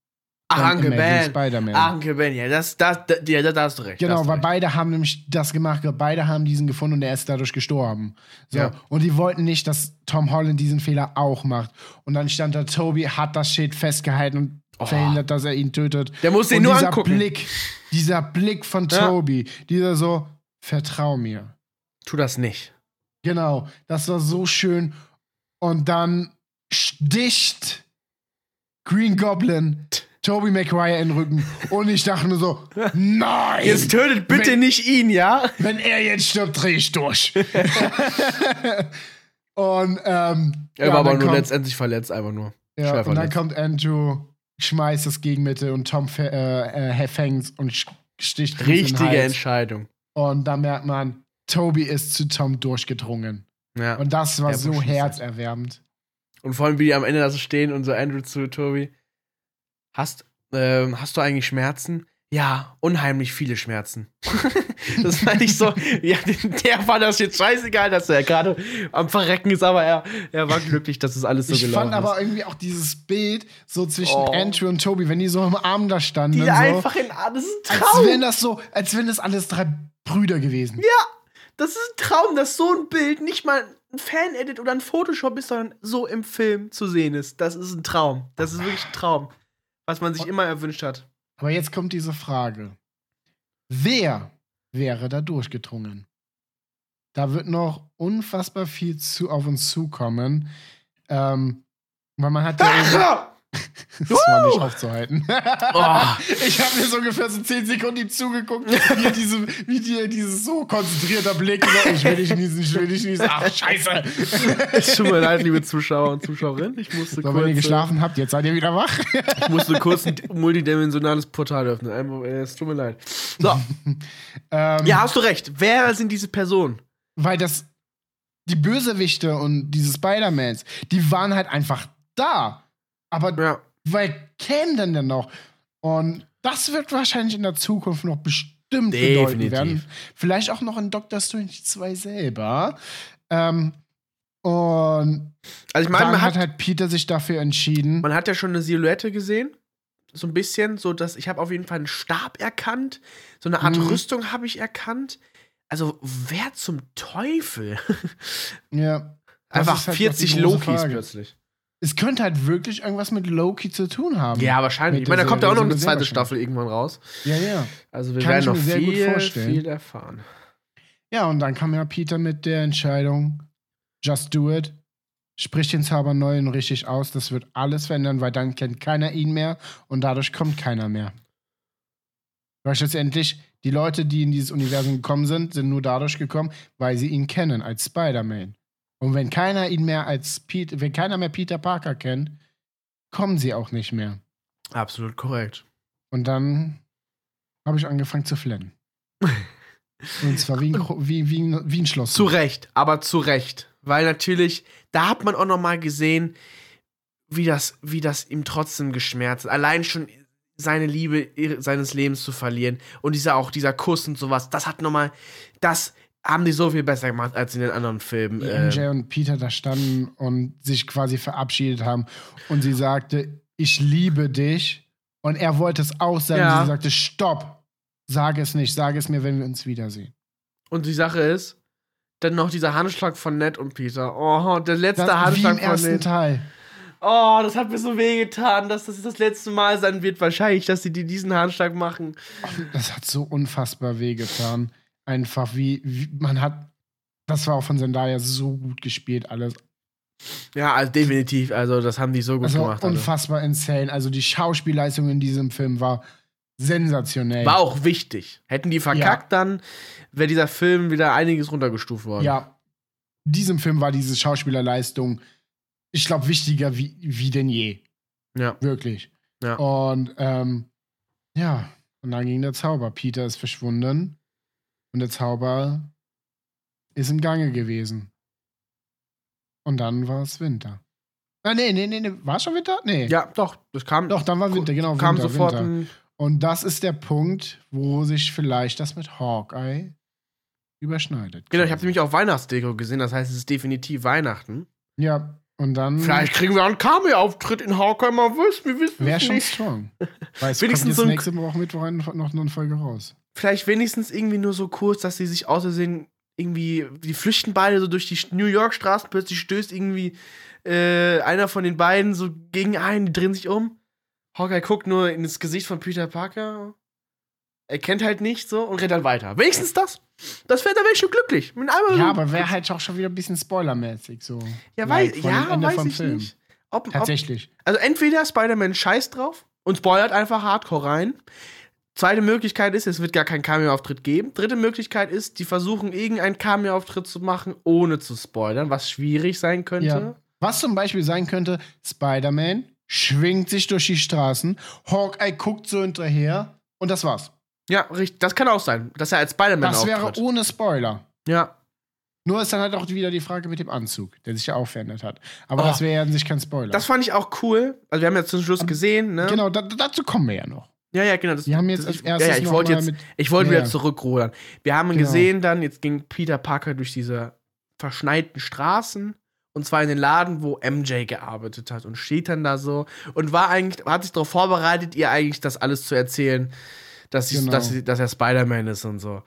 Ach, Amazing Ben. Spider-Man. Anke Ben, ja, das, das, das, ja, da hast du recht. Genau, weil recht. beide haben nämlich das gemacht, beide haben diesen gefunden und er ist dadurch gestorben. So. Ja. Und die wollten nicht, dass Tom Holland diesen Fehler auch macht. Und dann stand da, Toby hat das Schild festgehalten und Oh. verhindert, dass er ihn tötet. Der musste ihn nur dieser angucken. Blick, dieser Blick von Ja. Toby, dieser so, vertrau mir. Tu das nicht. Genau, das war so schön. Und dann sticht Green Goblin Toby Maguire in den Rücken. Und ich dachte mir so, nein! Jetzt tötet bitte Wenn- nicht ihn, ja? Wenn er jetzt stirbt, drehe ich durch. und ähm, Er ja, war aber nur kommt, letztendlich verletzt, einfach nur. ja, und dann kommt Andrew, schmeißt das Gegenmittel und Tom äh, äh, fängt's und sticht Richtige. Entscheidung. Und dann merkt man, Toby ist zu Tom durchgedrungen. Ja. Und das war Der so herzerwärmend. Und vor allem, wie die am Ende da so stehen und so Andrew zu Toby. Hast, ähm, hast du eigentlich Schmerzen? Ja, unheimlich viele Schmerzen. das fand ich so, ja, der war das jetzt scheißegal, dass er gerade am Verrecken ist, aber er, er war glücklich, dass es alles so ich gelaufen fand aber ist. irgendwie auch dieses Bild so zwischen Oh. Andrew und Toby, wenn die so im Arm da standen. Die so, einfach in, das ist ein als Traum. wären das so, als wären das alles drei Brüder gewesen. Das ist ein Traum, dass so ein Bild nicht mal ein Fan-Edit oder ein Photoshop ist, sondern so im Film zu sehen ist. Das ist ein Traum. Das ist wirklich ein Traum. Was man sich immer erwünscht hat. Aber jetzt kommt diese Frage. Wer wäre da durchgedrungen? Da wird noch unfassbar viel zu auf uns zukommen. Ähm, weil man hat ja. das war nicht aufzuhalten. Oh. Ich habe mir so ungefähr so 10 Sekunden ihm zugeguckt, wie, diese, wie die, dieses so konzentrierter Blick. Ich will nicht niesen, ich will nicht niesen. Ach, scheiße. Es tut mir leid, liebe Zuschauer und Zuschauerinnen. Ich musste, So, kurz, wenn ihr äh, geschlafen habt, jetzt seid ihr wieder wach. ich musste kurz ein multidimensionales Portal öffnen. Es tut mir leid. So, Ähm, ja, hast du recht. Wer sind diese Personen? weil das die Bösewichte und diese Spider-Mans, die waren halt einfach da. Aber Ja. wer kämen denn denn noch? Und das wird wahrscheinlich in der Zukunft noch bestimmt bedeuten werden. Vielleicht auch noch in Doctor Strange 2 selber. Ähm, und Also ich meine, dann man hat hat, halt Peter sich dafür entschieden. man hat ja schon eine Silhouette gesehen. So ein bisschen, so dass ich habe auf jeden Fall einen Stab erkannt. So eine Art Mhm. Rüstung habe ich erkannt. Also, wer zum Teufel? ja. Einfach halt noch die 40 große Lokis plötzlich. Es könnte halt wirklich irgendwas mit Loki zu tun haben. Ja, wahrscheinlich. Ich meine, da kommt ja auch noch eine zweite. Staffel irgendwann raus. Ja, ja. Also wir Kann werden noch viel, viel erfahren. Ja, und dann kam ja Peter mit der Entscheidung, just do it. Sprich den Zauber neu und richtig aus. Das wird alles verändern, weil dann kennt keiner ihn mehr und dadurch kommt keiner mehr. Weil schlussendlich, die Leute, die in dieses Universum gekommen sind, sind nur dadurch gekommen, weil sie ihn kennen als Spider-Man. Und wenn keiner ihn mehr als Peter, wenn keiner mehr Peter Parker kennt, kommen sie auch nicht mehr. Absolut korrekt. Und dann habe ich angefangen zu flennen. Und zwar wie ein, wie, wie, ein, wie ein Schloss. Zu Recht, aber zu Recht. Weil natürlich, da hat man auch noch mal gesehen, wie das, wie das ihm trotzdem geschmerzt hat. Allein schon seine Liebe seines Lebens zu verlieren und dieser auch dieser Kuss und sowas, das hat noch mal, das haben die so viel besser gemacht als in den anderen Filmen. wie MJ und Peter da standen und sich quasi verabschiedet haben. Und sie sagte, ich liebe dich. Und er wollte es auch sagen. Ja. Sie sagte, stopp. Sag es nicht. Sag es mir, wenn wir uns wiedersehen. und die Sache ist, dann noch dieser Handschlag von Ned und Peter. Oh, der letzte Das, wie Handschlag im von ersten Ned. Teil. Oh, das hat mir so wehgetan, dass das das letzte Mal sein wird, wahrscheinlich, dass sie die diesen Handschlag machen. Das hat so unfassbar wehgetan. Einfach wie, wie man hat. Das war auch von Zendaya so gut gespielt, alles. Ja, also definitiv. Also, das haben die so gut Also gemacht. Alter. unfassbar insane. Also die Schauspielleistung in diesem Film war sensationell. War auch wichtig. Hätten die verkackt, dann wäre dieser Film wieder einiges runtergestuft worden. Ja. Diesem Film war diese Schauspielerleistung, ich glaube, wichtiger wie, wie denn je. Ja. Wirklich. Ja. Und ähm, ja, und dann ging der Zauber. Peter ist verschwunden und der Zauber ist im Gange gewesen. Und dann war es Winter. Ah, nee, nee, nee, nee. War schon Winter? Nee. Ja, doch. Das kam, Doch, dann war Winter, genau. kam Winter, sofort Winter. Und das ist der Punkt, wo sich vielleicht das mit Hawkeye überschneidet. Genau, ich habe nämlich auch Weihnachtsdeko gesehen, das heißt, es ist definitiv Weihnachten. Ja, und dann Vielleicht kriegen wir einen Cameo-Auftritt in Hawkeye mal wissen, wir wissen wäre es schon nicht. strong. Weil es Wenigstens kommt jetzt so nächste Woche Mittwoch noch eine Folge raus. Vielleicht wenigstens irgendwie nur so kurz, dass sie sich außersehen irgendwie, die flüchten beide so durch die New York-Straßen, plötzlich stößt irgendwie äh, einer von den beiden so gegen einen, die drehen sich um. Hawkeye guckt nur ins Gesicht von Peter Parker. Er kennt halt nicht so und rennt dann weiter. Wenigstens das. Das wäre, da wäre ich schon glücklich. Mit einmal Ja, aber wäre halt auch schon wieder ein bisschen spoilermäßig so. ja, like weiß, dem ja, weiß ich Film. nicht. Ob, ob, Tatsächlich. also entweder Spider-Man scheißt drauf und spoilert einfach hardcore rein. Zweite Möglichkeit ist, es wird gar keinen Cameo-Auftritt geben. Dritte Möglichkeit ist, die versuchen, irgendeinen Cameo-Auftritt zu machen, ohne zu spoilern, was schwierig sein könnte. Ja. Was zum Beispiel sein könnte, Spider-Man schwingt sich durch die Straßen, Hawkeye guckt so hinterher und das war's. Ja, richtig. Das kann auch sein, dass er als Spider-Man Das wäre ohne Spoiler. Ja. Nur ist dann halt auch wieder die Frage mit dem Anzug, der sich ja auch verändert hat. Aber Oh. das wäre ja an sich kein Spoiler. Das fand ich auch cool. Also wir haben ja zum Schluss gesehen, ne? genau, da, dazu kommen wir ja noch. Ja, ja, genau. Das, Die haben jetzt das, als ich, erstes ja, ja, ich wollte jetzt, ich wollte Ja, wieder zurückrudern. Wir haben Genau. gesehen dann, jetzt ging Peter Parker durch diese verschneiten Straßen und zwar in den Laden, wo MJ gearbeitet hat und steht dann da so und war eigentlich, hat sich darauf vorbereitet, ihr eigentlich das alles zu erzählen, dass, Genau. dass, sie, dass er Spider-Man ist und so.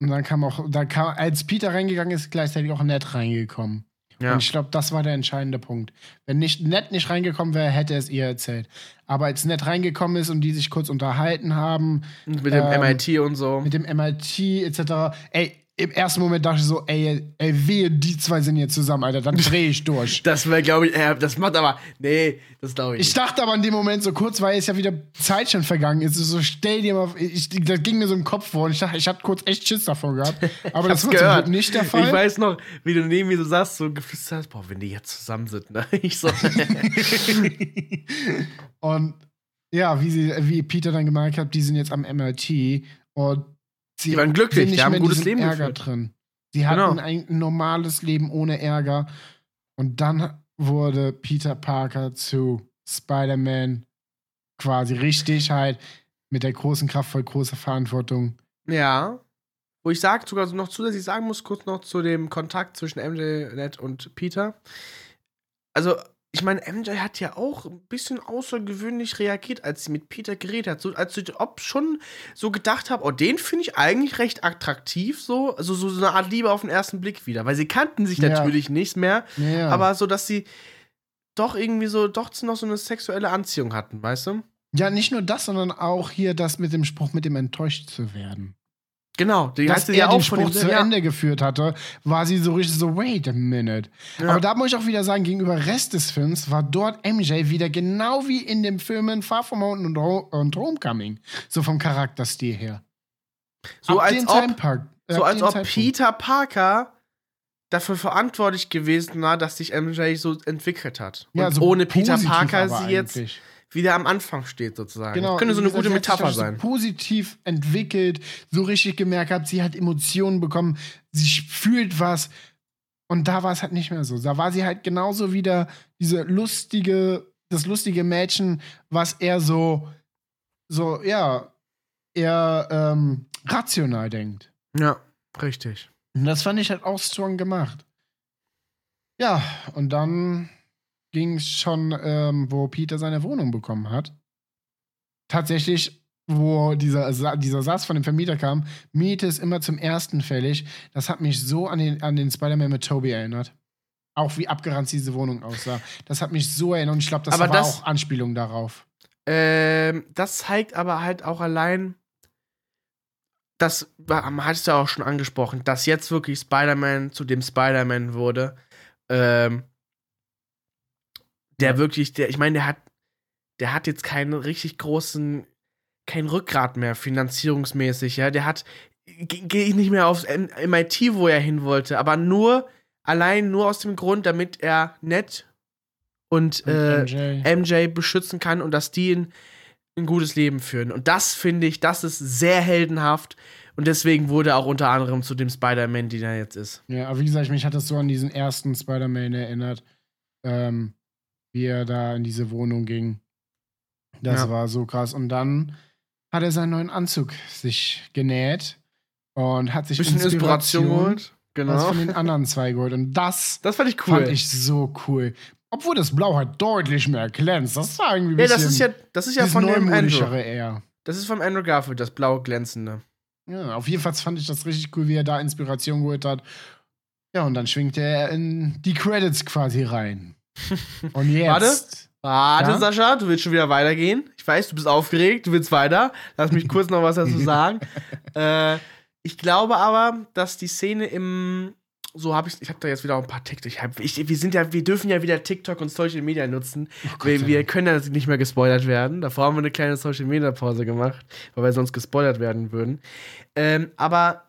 Und dann kam auch, da kam, als Peter reingegangen ist, gleichzeitig auch Ned reingekommen. Ja. Und ich glaube, das war der entscheidende Punkt. Wenn nicht Ned nicht reingekommen wäre, hätte er es ihr erzählt. Aber als Ned reingekommen ist und die sich kurz unterhalten haben, mit dem Ähm, MIT und so. mit dem MIT etc., ey, im ersten Moment dachte ich so, ey, ey, wehe, die zwei sind jetzt zusammen, Alter, dann drehe ich durch. Das wäre, glaube ich, äh, das macht aber, nee, das glaube ich Ich dachte aber in dem Moment so kurz, weil es ja wieder Zeit schon vergangen ist, so stell dir mal, ich, das ging mir so im Kopf vor und ich dachte, ich hatte kurz echt Schiss davor gehabt. Aber das war Glück nicht der Fall. Ich weiß noch, wie du neben mir so saßt, so geflüstert hast, boah, wenn die jetzt zusammen sind, ne? Ich so, und ja, wie, sie, wie Peter dann gemerkt hat, die sind jetzt am MIT und sie waren glücklich, die haben mehr ein in gutes Leben Ärger geführt. drin. Sie hatten Genau. ein normales Leben ohne Ärger und dann wurde Peter Parker zu Spider-Man quasi richtig halt mit der großen Kraft voll große Verantwortung. Ja. Wo ich sage, sogar noch zusätzlich sagen muss, kurz noch zu dem Kontakt zwischen MJ, Ned und Peter. Also, ich meine, MJ hat ja auch ein bisschen außergewöhnlich reagiert, als sie mit Peter geredet hat. So, als ich ob schon so gedacht habe, oh, den finde ich eigentlich recht attraktiv, so. Also so, so eine Art Liebe auf den ersten Blick wieder. Weil sie kannten sich Ja. natürlich nicht mehr, Ja. aber so, dass sie doch irgendwie so, doch noch so eine sexuelle Anziehung hatten, weißt du? ja, nicht nur das, sondern auch hier das mit dem Spruch, mit dem enttäuscht zu werden. Genau, die Dass er ja den auch von Spruch zu ja. Ende geführt hatte, war sie so richtig so, wait a minute. Ja. Aber da muss ich auch wieder sagen, gegenüber Rest des Films war dort MJ wieder genau wie in den Filmen Far From Home und, Ho und Homecoming. So vom Charakterstil her. So Ab als ob- Zeitpunkt- So ab als ob Zeitpunkt. Peter Parker dafür verantwortlich gewesen war, dass sich MJ so entwickelt hat. Und Ja, so ohne Peter Parker sie jetzt eigentlich. Wieder am Anfang steht, sozusagen. Genau, Das könnte so eine gute Metapher so sein. positiv entwickelt, so richtig gemerkt hat, sie hat Emotionen bekommen, sie fühlt was. Und da war es halt nicht mehr so. Da war sie halt genauso wieder diese lustige, das lustige Mädchen, was eher so, so, ja, eher ähm, rational denkt. Ja, richtig. Und das fand ich halt auch strong gemacht. Ja, und dann ging es schon, ähm, wo Peter seine Wohnung bekommen hat. Tatsächlich, wo dieser, Sa- dieser Satz von dem Vermieter kam, Miete ist immer zum ersten fällig. Das hat mich so an den, an den Spider-Man mit Toby erinnert. Auch wie abgeranzt diese Wohnung aussah. Das hat mich so erinnert und ich glaube, das Aber war das- auch Anspielung darauf. Ähm, das zeigt aber halt auch allein, das war- hattest du ja auch schon angesprochen, dass jetzt wirklich Spider-Man zu dem Spider-Man wurde. Ähm, der wirklich, der, ich meine, der hat, der hat jetzt keinen richtig großen, kein Rückgrat mehr, finanzierungsmäßig, ja. Der hat, geht nicht mehr aufs MIT, wo er hin wollte, aber nur, allein nur aus dem Grund, damit er nett und, Und äh, MJ. MJ beschützen kann und dass die ein, ein gutes Leben führen. Und das finde ich, das ist sehr heldenhaft. Und deswegen wurde er auch unter anderem zu dem Spider-Man, den er jetzt ist. Ja, aber wie gesagt, mich hat das so an diesen ersten Spider-Man erinnert, ähm, wie er da in diese Wohnung ging. Das Ja. war so krass. Und dann hat er seinen neuen Anzug sich genäht und hat sich Bisschen Inspiration geholt. Genau. was von den anderen zwei geholt. Und das Das fand ich cool. fand ich so cool. Obwohl das Blau halt deutlich mehr glänzt. Das war irgendwie ein ja, bisschen das ist ja, das ist ja von dem Andrew. eher. Das ist vom Andrew Garfield, das blaue glänzende. Ja, auf jeden Fall fand ich das richtig cool, wie er da Inspiration geholt hat. Ja, und dann schwingt er in die Credits quasi rein. Und jetzt. Warte. Warte, Ja? Sascha, du willst schon wieder weitergehen. Ich weiß, du bist aufgeregt, du willst weiter. Lass mich kurz noch was dazu sagen. äh, ich glaube aber, dass die Szene im so habe ich ich habe da jetzt wieder auch ein paar TikTok. Ich hab, ich, wir sind ja wir dürfen ja wieder TikTok und Social Media nutzen. Oh Gott wir, wir können ja nicht mehr gespoilert werden. Davor haben wir eine kleine Social Media Pause gemacht, weil wir sonst gespoilert werden würden. Ähm, aber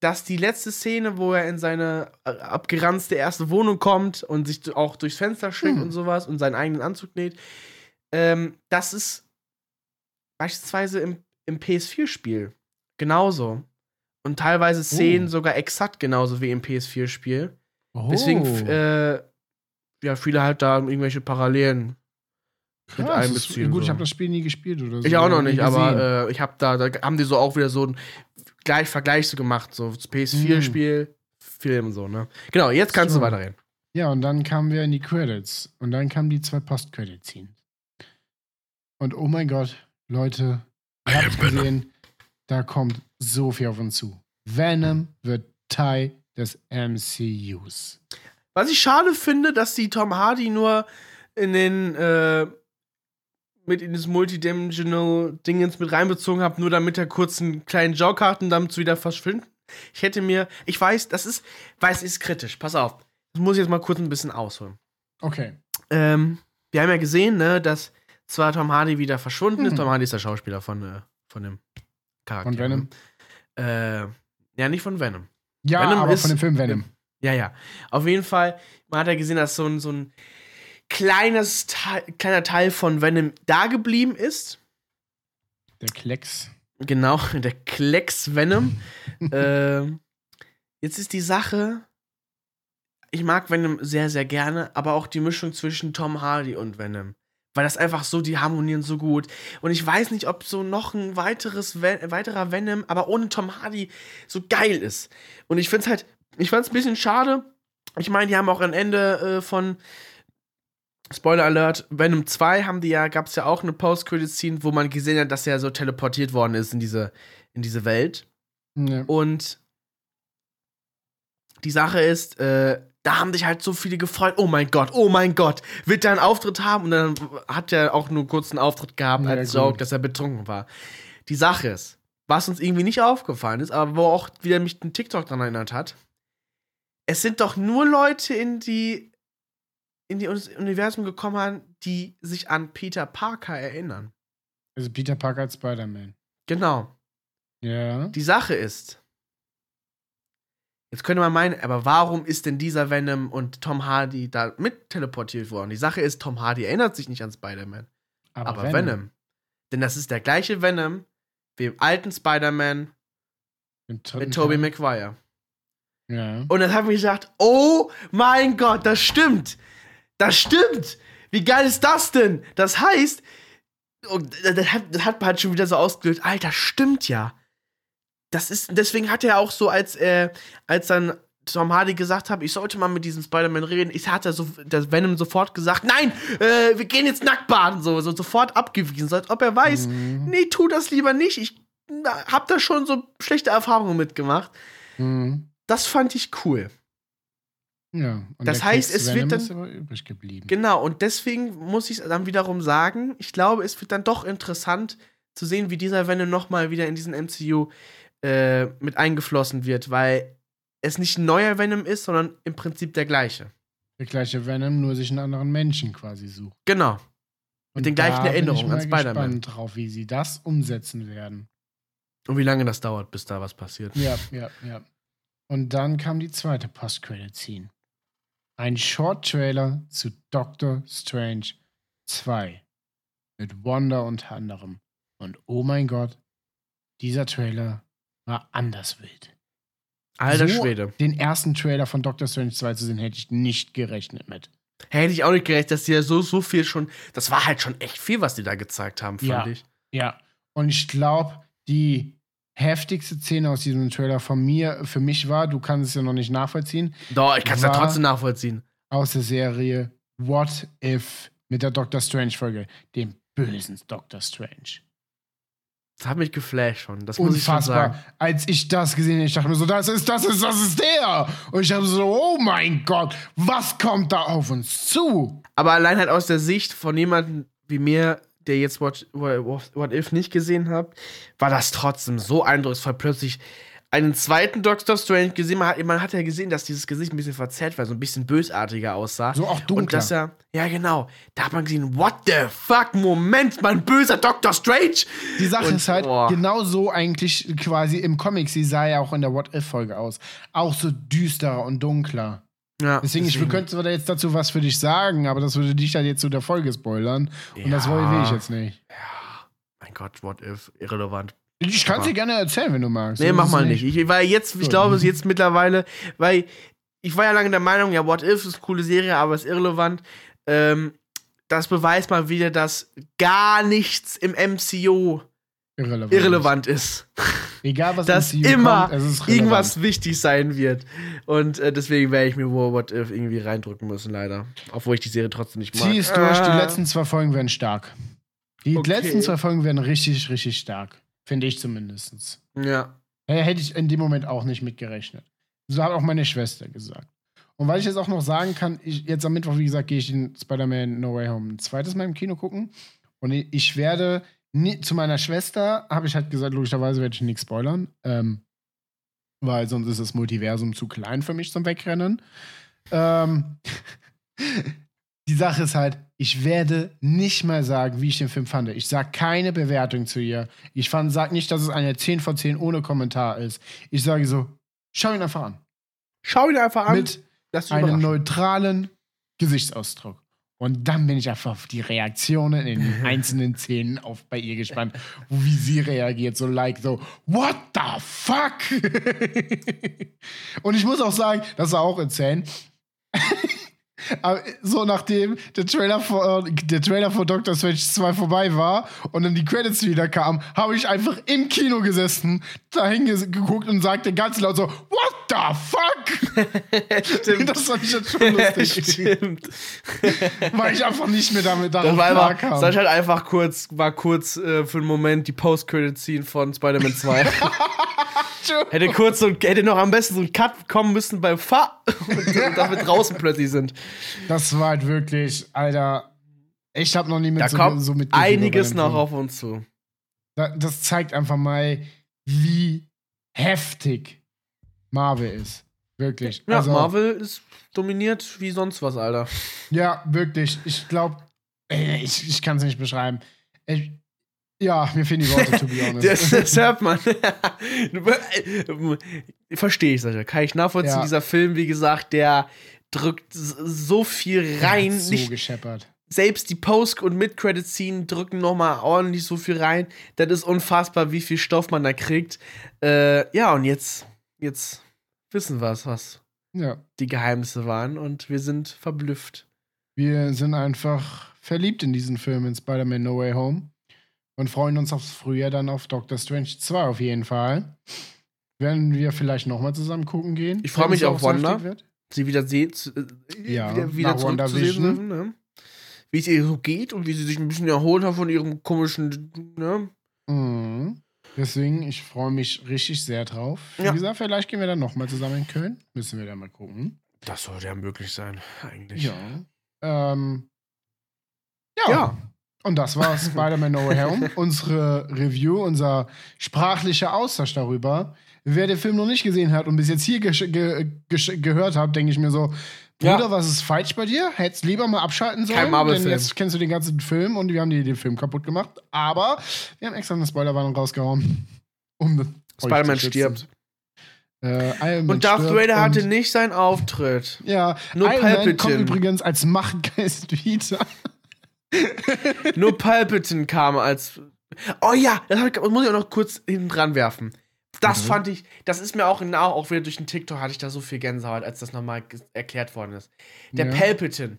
dass die letzte Szene, wo er in seine äh, abgeranzte erste Wohnung kommt und sich auch durchs Fenster schwingt Hm. und sowas und seinen eigenen Anzug näht, ähm, das ist beispielsweise im, im PS4-Spiel genauso. Und teilweise Szenen Oh. sogar exakt genauso wie im PS4-Spiel. Oh, Deswegen, äh, ja, viele halt da irgendwelche Parallelen mit einbeziehen. Gut, ich so. habe das Spiel nie gespielt oder so. Ich auch noch nicht, aber äh, ich habe da, da haben die so auch wieder so ein gleich Vergleich so gemacht, so das PS4-Spiel, Film so, ne? Genau, jetzt kannst du So. weiterreden. Ja, und dann kamen wir in die Credits. Und dann kamen die zwei Post-Credit-Scenes. Und oh mein Gott, Leute, habt gesehen, da kommt so viel auf uns zu. Venom wird Teil des MCUs. Was ich schade finde, dass die Tom Hardy nur in den äh, mit in das Multidimensional Dingens mit reinbezogen habe, nur damit er kurz einen kleinen Joke hat und damit wieder verschwindet. Ich hätte mir, ich weiß, das ist, weiß, es ist kritisch. Pass auf, das muss ich jetzt mal kurz ein bisschen ausholen. Okay. Ähm, wir haben ja gesehen, ne, dass zwar Tom Hardy wieder verschwunden ist. Mhm. Tom Hardy ist der Schauspieler von, äh, von dem Charakter. Von Venom? Ne? Äh, ja, nicht von Venom. Ja, Venom aber ist- von dem Film Venom. Ja, ja. Auf jeden Fall, man hat ja gesehen, dass so ein, so ein kleines Teil, kleiner Teil von Venom da geblieben ist. Der Klecks. Genau, der Klecks Venom. ähm, jetzt ist die Sache, ich mag Venom sehr, sehr gerne, aber auch die Mischung zwischen Tom Hardy und Venom. Weil das einfach so, die harmonieren so gut. Und ich weiß nicht, ob so noch ein weiteres, Ven weiterer Venom, aber ohne Tom Hardy, so geil ist. Und ich finde es halt, ich fand es ein bisschen schade. Ich meine, die haben auch ein Ende äh, von Spoiler Alert, Venom 2 haben die ja, gab es ja auch eine Post-Credit-Scene, wo man gesehen hat, dass er so teleportiert worden ist in diese, in diese Welt. Ja. Und die Sache ist, äh, da haben sich halt so viele gefreut. Oh mein Gott, oh mein Gott, wird er einen Auftritt haben? Und dann hat er auch nur kurz einen Auftritt gehabt Ja, als. Joke, dass er betrunken war. Die Sache ist, was uns irgendwie nicht aufgefallen ist, aber wo auch wieder mich ein TikTok daran erinnert hat, es sind doch nur Leute in die in die Uni- Universum gekommen, haben, die sich an Peter Parker erinnern. Also Peter Parker als Spider-Man. Genau. Ja. Die Sache ist, jetzt könnte man meinen, aber warum ist denn dieser Venom und Tom Hardy da mit teleportiert worden? Die Sache ist, Tom Hardy erinnert sich nicht an Spider-Man, aber, Venom. Denn das ist der gleiche Venom wie im alten Spider-Man Mit, Tobey. Maguire. Ja. Und dann habe ich gedacht, oh mein Gott, das stimmt. Das stimmt. Wie geil ist das denn? Das heißt, das hat, das hat man halt schon wieder so ausgelöst, Alter, stimmt ja. Das ist, deswegen hat er auch so, als, äh, als dann Tom Hardy gesagt hat, ich sollte mal mit diesem Spider-Man reden, ich hatte so, der Venom sofort gesagt, nein, äh, wir gehen jetzt nackt baden, so, so sofort abgewiesen, so als ob er weiß, Mhm. nee, tu das lieber nicht, ich na, hab da schon so schlechte Erfahrungen mitgemacht. Mhm. Das fand ich cool. Ja. Und Das heißt, es wird Venom dann- ist aber übrig geblieben. Genau, und deswegen muss ich dann wiederum sagen, ich glaube, es wird dann doch interessant zu sehen, wie dieser Venom nochmal wieder in diesen MCU äh, mit eingeflossen wird, weil es nicht ein neuer Venom ist, sondern im Prinzip der gleiche. Der gleiche Venom, nur sich einen anderen Menschen quasi sucht. Genau. Und den gleichen bin Erinnerungen ich an Spider-Man. gespannt drauf, wie sie das umsetzen werden. Und wie lange das dauert, bis da was passiert. Ja, ja, ja. Und dann kam die zweite Post-Credit-Scene. Ein Short-Trailer zu Doctor Strange 2. Mit Wanda unter anderem. Und oh mein Gott, dieser Trailer war anders wild. Alter so Schwede. Den ersten Trailer von Doctor Strange 2 zu sehen, hätte ich nicht gerechnet mit. Hätte ich auch nicht gerechnet, dass die ja so, so viel schon. Das war halt schon echt viel, was die da gezeigt haben, fand Ja. ich. Ja. Und ich glaube, die heftigste Szene aus diesem Trailer von mir, für mich war, du kannst es ja noch nicht nachvollziehen, Doch, ich kann es ja trotzdem nachvollziehen. aus der Serie What If mit der Doctor Strange Folge, dem bösen Doctor Strange. Das hat mich geflasht schon. Das muss ich schon Unfassbar. sagen. Als ich das gesehen habe, ich dachte mir so, das ist, das ist, das ist der. Und ich habe so, oh mein Gott, was kommt da auf uns zu? Aber allein halt aus der Sicht von jemandem wie mir, der jetzt What, What, What If nicht gesehen hat, war das trotzdem so eindrucksvoll. Plötzlich einen zweiten Doctor Strange gesehen. Man hat, man hat ja gesehen, dass dieses Gesicht ein bisschen verzerrt war, so ein bisschen bösartiger aussah. So auch Und dunkler. dass er, ja genau, da hat man gesehen, what the fuck, Moment, mein böser Doctor Strange. Die Sache Und, ist halt, boah. genau so eigentlich quasi im Comic, sie sah ja auch in der What-If-Folge aus. Auch so düsterer und dunkler. Ja, Deswegen, ich könnte da jetzt dazu was für dich sagen, aber das würde dich halt jetzt zu der Folge spoilern. Und das Ja. will ich jetzt nicht. Mein Gott, What If, irrelevant. Ich kann es dir gerne erzählen, wenn du magst. Nee, So mach ist mal nicht. Ich, weil jetzt, ich glaube, es jetzt mittlerweile, weil ich war ja lange der Meinung, ja, What If ist eine coole Serie, aber ist irrelevant. Ähm, das beweist mal wieder, dass gar nichts im MCU Irrelevant. irrelevant ist. Egal, was Dass immer kommt, es ist relevant. irgendwas wichtig sein wird. Und äh, deswegen werde ich mir wohl What If irgendwie reindrücken müssen, leider. Obwohl ich die Serie trotzdem nicht mag. Zieh es durch, die Ah. letzten zwei Folgen werden stark. Die Okay. letzten zwei Folgen werden richtig, richtig stark. Finde ich zumindest. Ja. Hätte ich in dem Moment auch nicht mitgerechnet. So hat auch meine Schwester gesagt. Und weil ich jetzt auch noch sagen kann, ich, jetzt am Mittwoch, wie gesagt, gehe ich in Spider-Man No Way Home ein zweites Mal im Kino gucken. Und ich werde nie, zu meiner Schwester, habe ich halt gesagt, logischerweise werde ich nichts spoilern. Ähm, weil sonst ist das Multiversum zu klein für mich zum Wegrennen. Ähm, die Sache ist halt, ich werde nicht mal sagen, wie ich den Film fand. Ich sage keine Bewertung zu ihr. Ich sage nicht, dass es eine 10 von 10 ohne Kommentar ist. Ich sage so, schau ihn einfach an. Schau ihn einfach an. Mit einem neutralen Gesichtsausdruck. Und dann bin ich einfach auf die Reaktionen in den einzelnen Szenen auf bei ihr gespannt, wie sie reagiert, so like so, what the fuck? Und ich muss auch sagen, das war auch erzählen. Aber so nachdem der Trailer vor, äh, der Trailer vor Doctor Strange 2 vorbei war und dann die Credits wieder kamen, habe ich einfach im Kino gesessen, dahin geguckt und sagte ganz laut so, What the fuck? Stimmt. Das fand ich jetzt schon lustig. Stimmt. Weil ich einfach nicht mehr damit darauf war einfach, klarkam. das halt einfach kurz, war kurz äh, für einen Moment die Post-Credit-Scene von Spider-Man 2. hätte kurz so, hätte noch am besten so ein Cut kommen müssen beim Fa und, und damit draußen plötzlich sind. Das war halt wirklich, Alter, ich habe noch nie mit Da so, kommt so bei einiges noch Film. auf uns zu. Da- Das zeigt einfach mal, wie heftig Marvel ist. Wirklich. Ja, Also, Marvel ist dominiert wie sonst was, Alter. Ja, wirklich. Ich glaube, ich, ich kann es nicht beschreiben. Ich, ja, mir fehlen die Worte, to be honest. Das, das hört man. Verstehe ich, Sascha. Kann ich nachvollziehen. Ja. Dieser Film, wie gesagt, der drückt so viel rein. so Nicht, gescheppert. selbst die Post- und Mid-Credit-Scene drücken noch mal ordentlich so viel rein. Das ist unfassbar, wie viel Stoff man da kriegt. Äh, ja, und jetzt, jetzt wissen wir es, was Ja. die Geheimnisse waren. Und wir sind verblüfft. Wir sind einfach verliebt in diesen Film, in Spider-Man No Way Home. Und freuen uns aufs Frühjahr dann auf Doctor Strange 2 auf jeden Fall. Werden wir vielleicht nochmal zusammen gucken gehen? Ich freu wenn mich auf Wanda. Sie wieder sehen, äh, Ja, wieder, wieder zurückzusehen ne? Wie es ihr so geht und wie sie sich ein bisschen erholt hat von ihrem komischen, ne? Mhm. Deswegen, ich freue mich richtig sehr drauf. Wie Ja. gesagt, vielleicht gehen wir dann nochmal zusammen in Köln. Müssen wir dann mal gucken. Das sollte ja möglich sein, eigentlich. Ja. Ähm, ja. Ja. Und das war Spider-Man No Way Home. Unsere Review, unser sprachlicher Austausch darüber. Wer den Film noch nicht gesehen hat und bis jetzt hier ge gesch- gehört hat, denke ich mir so, Ja. Bruder, was ist falsch bei dir? Hättest lieber mal abschalten sollen. Kein Marvel-Film. Denn jetzt kennst du den ganzen Film und wir haben dir den Film kaputt gemacht. Aber wir haben extra eine Spoilerwarnung rausgehauen. Um Spider-Man stirbt. Äh, Man Und Darth Vader hatte nicht seinen Auftritt. Ja, Nur Iron Man Palpatine. kommt übrigens als Machtgeist wieder. Nur Palpatine kam als. Oh ja, das, ich, muss ich auch noch kurz hinten dran werfen. Das Mhm. fand ich, das ist mir auch genau, auch wieder durch den TikTok hatte ich da so viel Gänsehaut, als das nochmal erklärt worden ist. Der Ja. Palpatine,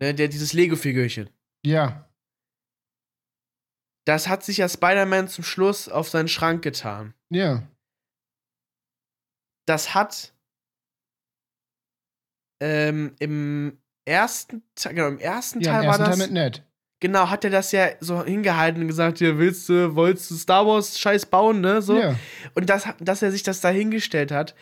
ne, der dieses Lego-Figürchen, Ja, das hat sich ja Spider-Man zum Schluss auf seinen Schrank getan. ja. Das hat ähm, im ersten, Te- genau, im ersten Ja, Teil im war ersten das. Teil mit Ned. Genau, hat er das ja so hingehalten und gesagt, ja, willst du, wolltest du Star Wars Scheiß bauen, ne? So. Ja. Und das, dass er sich das da hingestellt hat,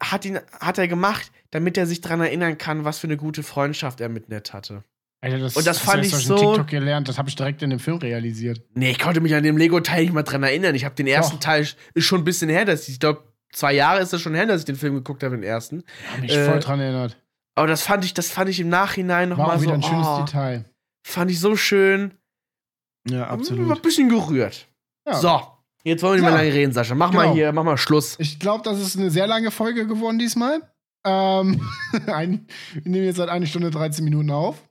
hat, ihn, hat er gemacht, damit er sich daran erinnern kann, was für eine gute Freundschaft er mit Ned hatte. Alter, das, Und das fand ich so- TikTok gelernt, das habe ich direkt in dem Film realisiert. Nee, ich konnte mich an dem Lego-Teil nicht mal dran erinnern. Ich habe den ersten Doch. Teil, ist schon ein bisschen her, dass ich, ich glaube, zwei Jahre ist das schon her, dass ich den Film geguckt habe, den ersten. Hab mich Äh, voll dran erinnert. Aber das fand ich, das fand ich im Nachhinein War nochmal so, wieder ein schönes oh, Detail. fand ich so schön. Ja, War ein bisschen gerührt. Ja. So, jetzt wollen wir nicht So. mehr lange reden, Sascha. Mach mal Genau. hier, mach mal Schluss. Ich glaube, das ist eine sehr lange Folge geworden diesmal. Ähm, ein, wir nehmen jetzt seit eine Stunde 13 Minuten auf.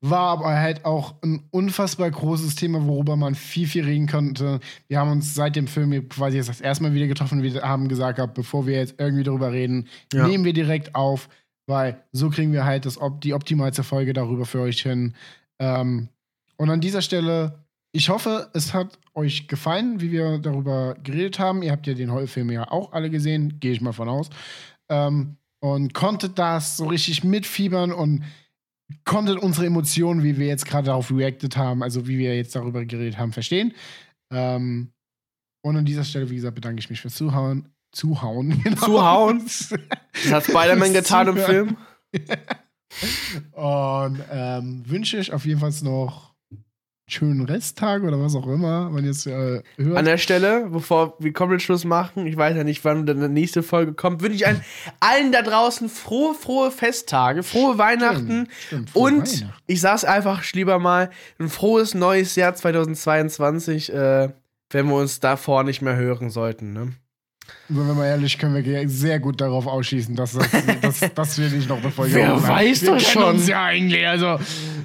War aber halt auch ein unfassbar großes Thema, worüber man viel, viel reden konnte. Wir haben uns seit dem Film quasi jetzt das erste Mal wieder getroffen. Wir haben gesagt, gehabt, bevor wir jetzt irgendwie darüber reden, Ja. nehmen wir direkt auf, weil so kriegen wir halt das, die optimalste Folge darüber für euch hin. Ähm, und an dieser Stelle, ich hoffe, es hat euch gefallen, wie wir darüber geredet haben. Ihr habt ja den Film ja auch alle gesehen, gehe ich mal von aus. Ähm, und konntet das so richtig mitfiebern und konntet unsere Emotionen, wie wir jetzt gerade darauf reacted haben, also wie wir jetzt darüber geredet haben, verstehen. Ähm, und an dieser Stelle, wie gesagt, bedanke ich mich fürs Zuhauen. Zuhauen, genau. Zuhauen? Das hat Spider-Man getan im. Film. Und ähm, wünsche ich auf jeden Fall noch einen schönen Resttag oder was auch immer, man jetzt äh, hört. An der Stelle, bevor wir komplett Schluss machen, ich weiß ja nicht, wann dann die nächste Folge kommt, wünsche ich allen, allen da draußen frohe, frohe Festtage, frohe Weihnachten Stimmt, frohe und Weihnachten. ich sag's einfach lieber mal, ein frohes neues Jahr 2022, äh, wenn wir uns davor nicht mehr hören sollten. Ne? Wenn wir mal ehrlich, können wir sehr gut darauf ausschließen, dass, das, dass, dass wir nicht noch eine Folge Wer haben. weiß wir das schon. uns ja eigentlich, also.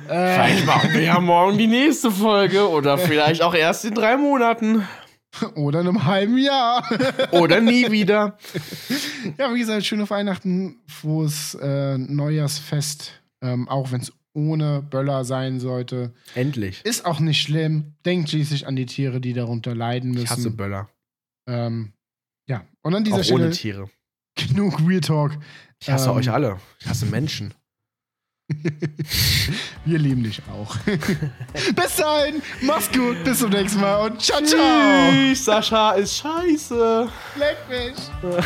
Äh, Vielleicht machen wir ja morgen die nächste Folge oder vielleicht auch erst in drei Monaten oder in einem halben Jahr. oder nie wieder. ja, wie gesagt, schöne Weihnachten, frohes äh, Neujahrsfest Ähm, auch wenn es ohne Böller sein sollte. Endlich. Ist auch nicht schlimm. Denkt schließlich an die Tiere, die darunter leiden müssen. Ich hasse Böller. Ähm, und an dieser Auch Stelle ohne Tiere. genug Real Talk. Ich hasse Ähm, euch alle. Ich hasse Menschen. Wir lieben dich auch. bis dahin, mach's gut, bis zum nächsten Mal und ciao, ciao. Tschüss, Sascha ist scheiße. Leck mich.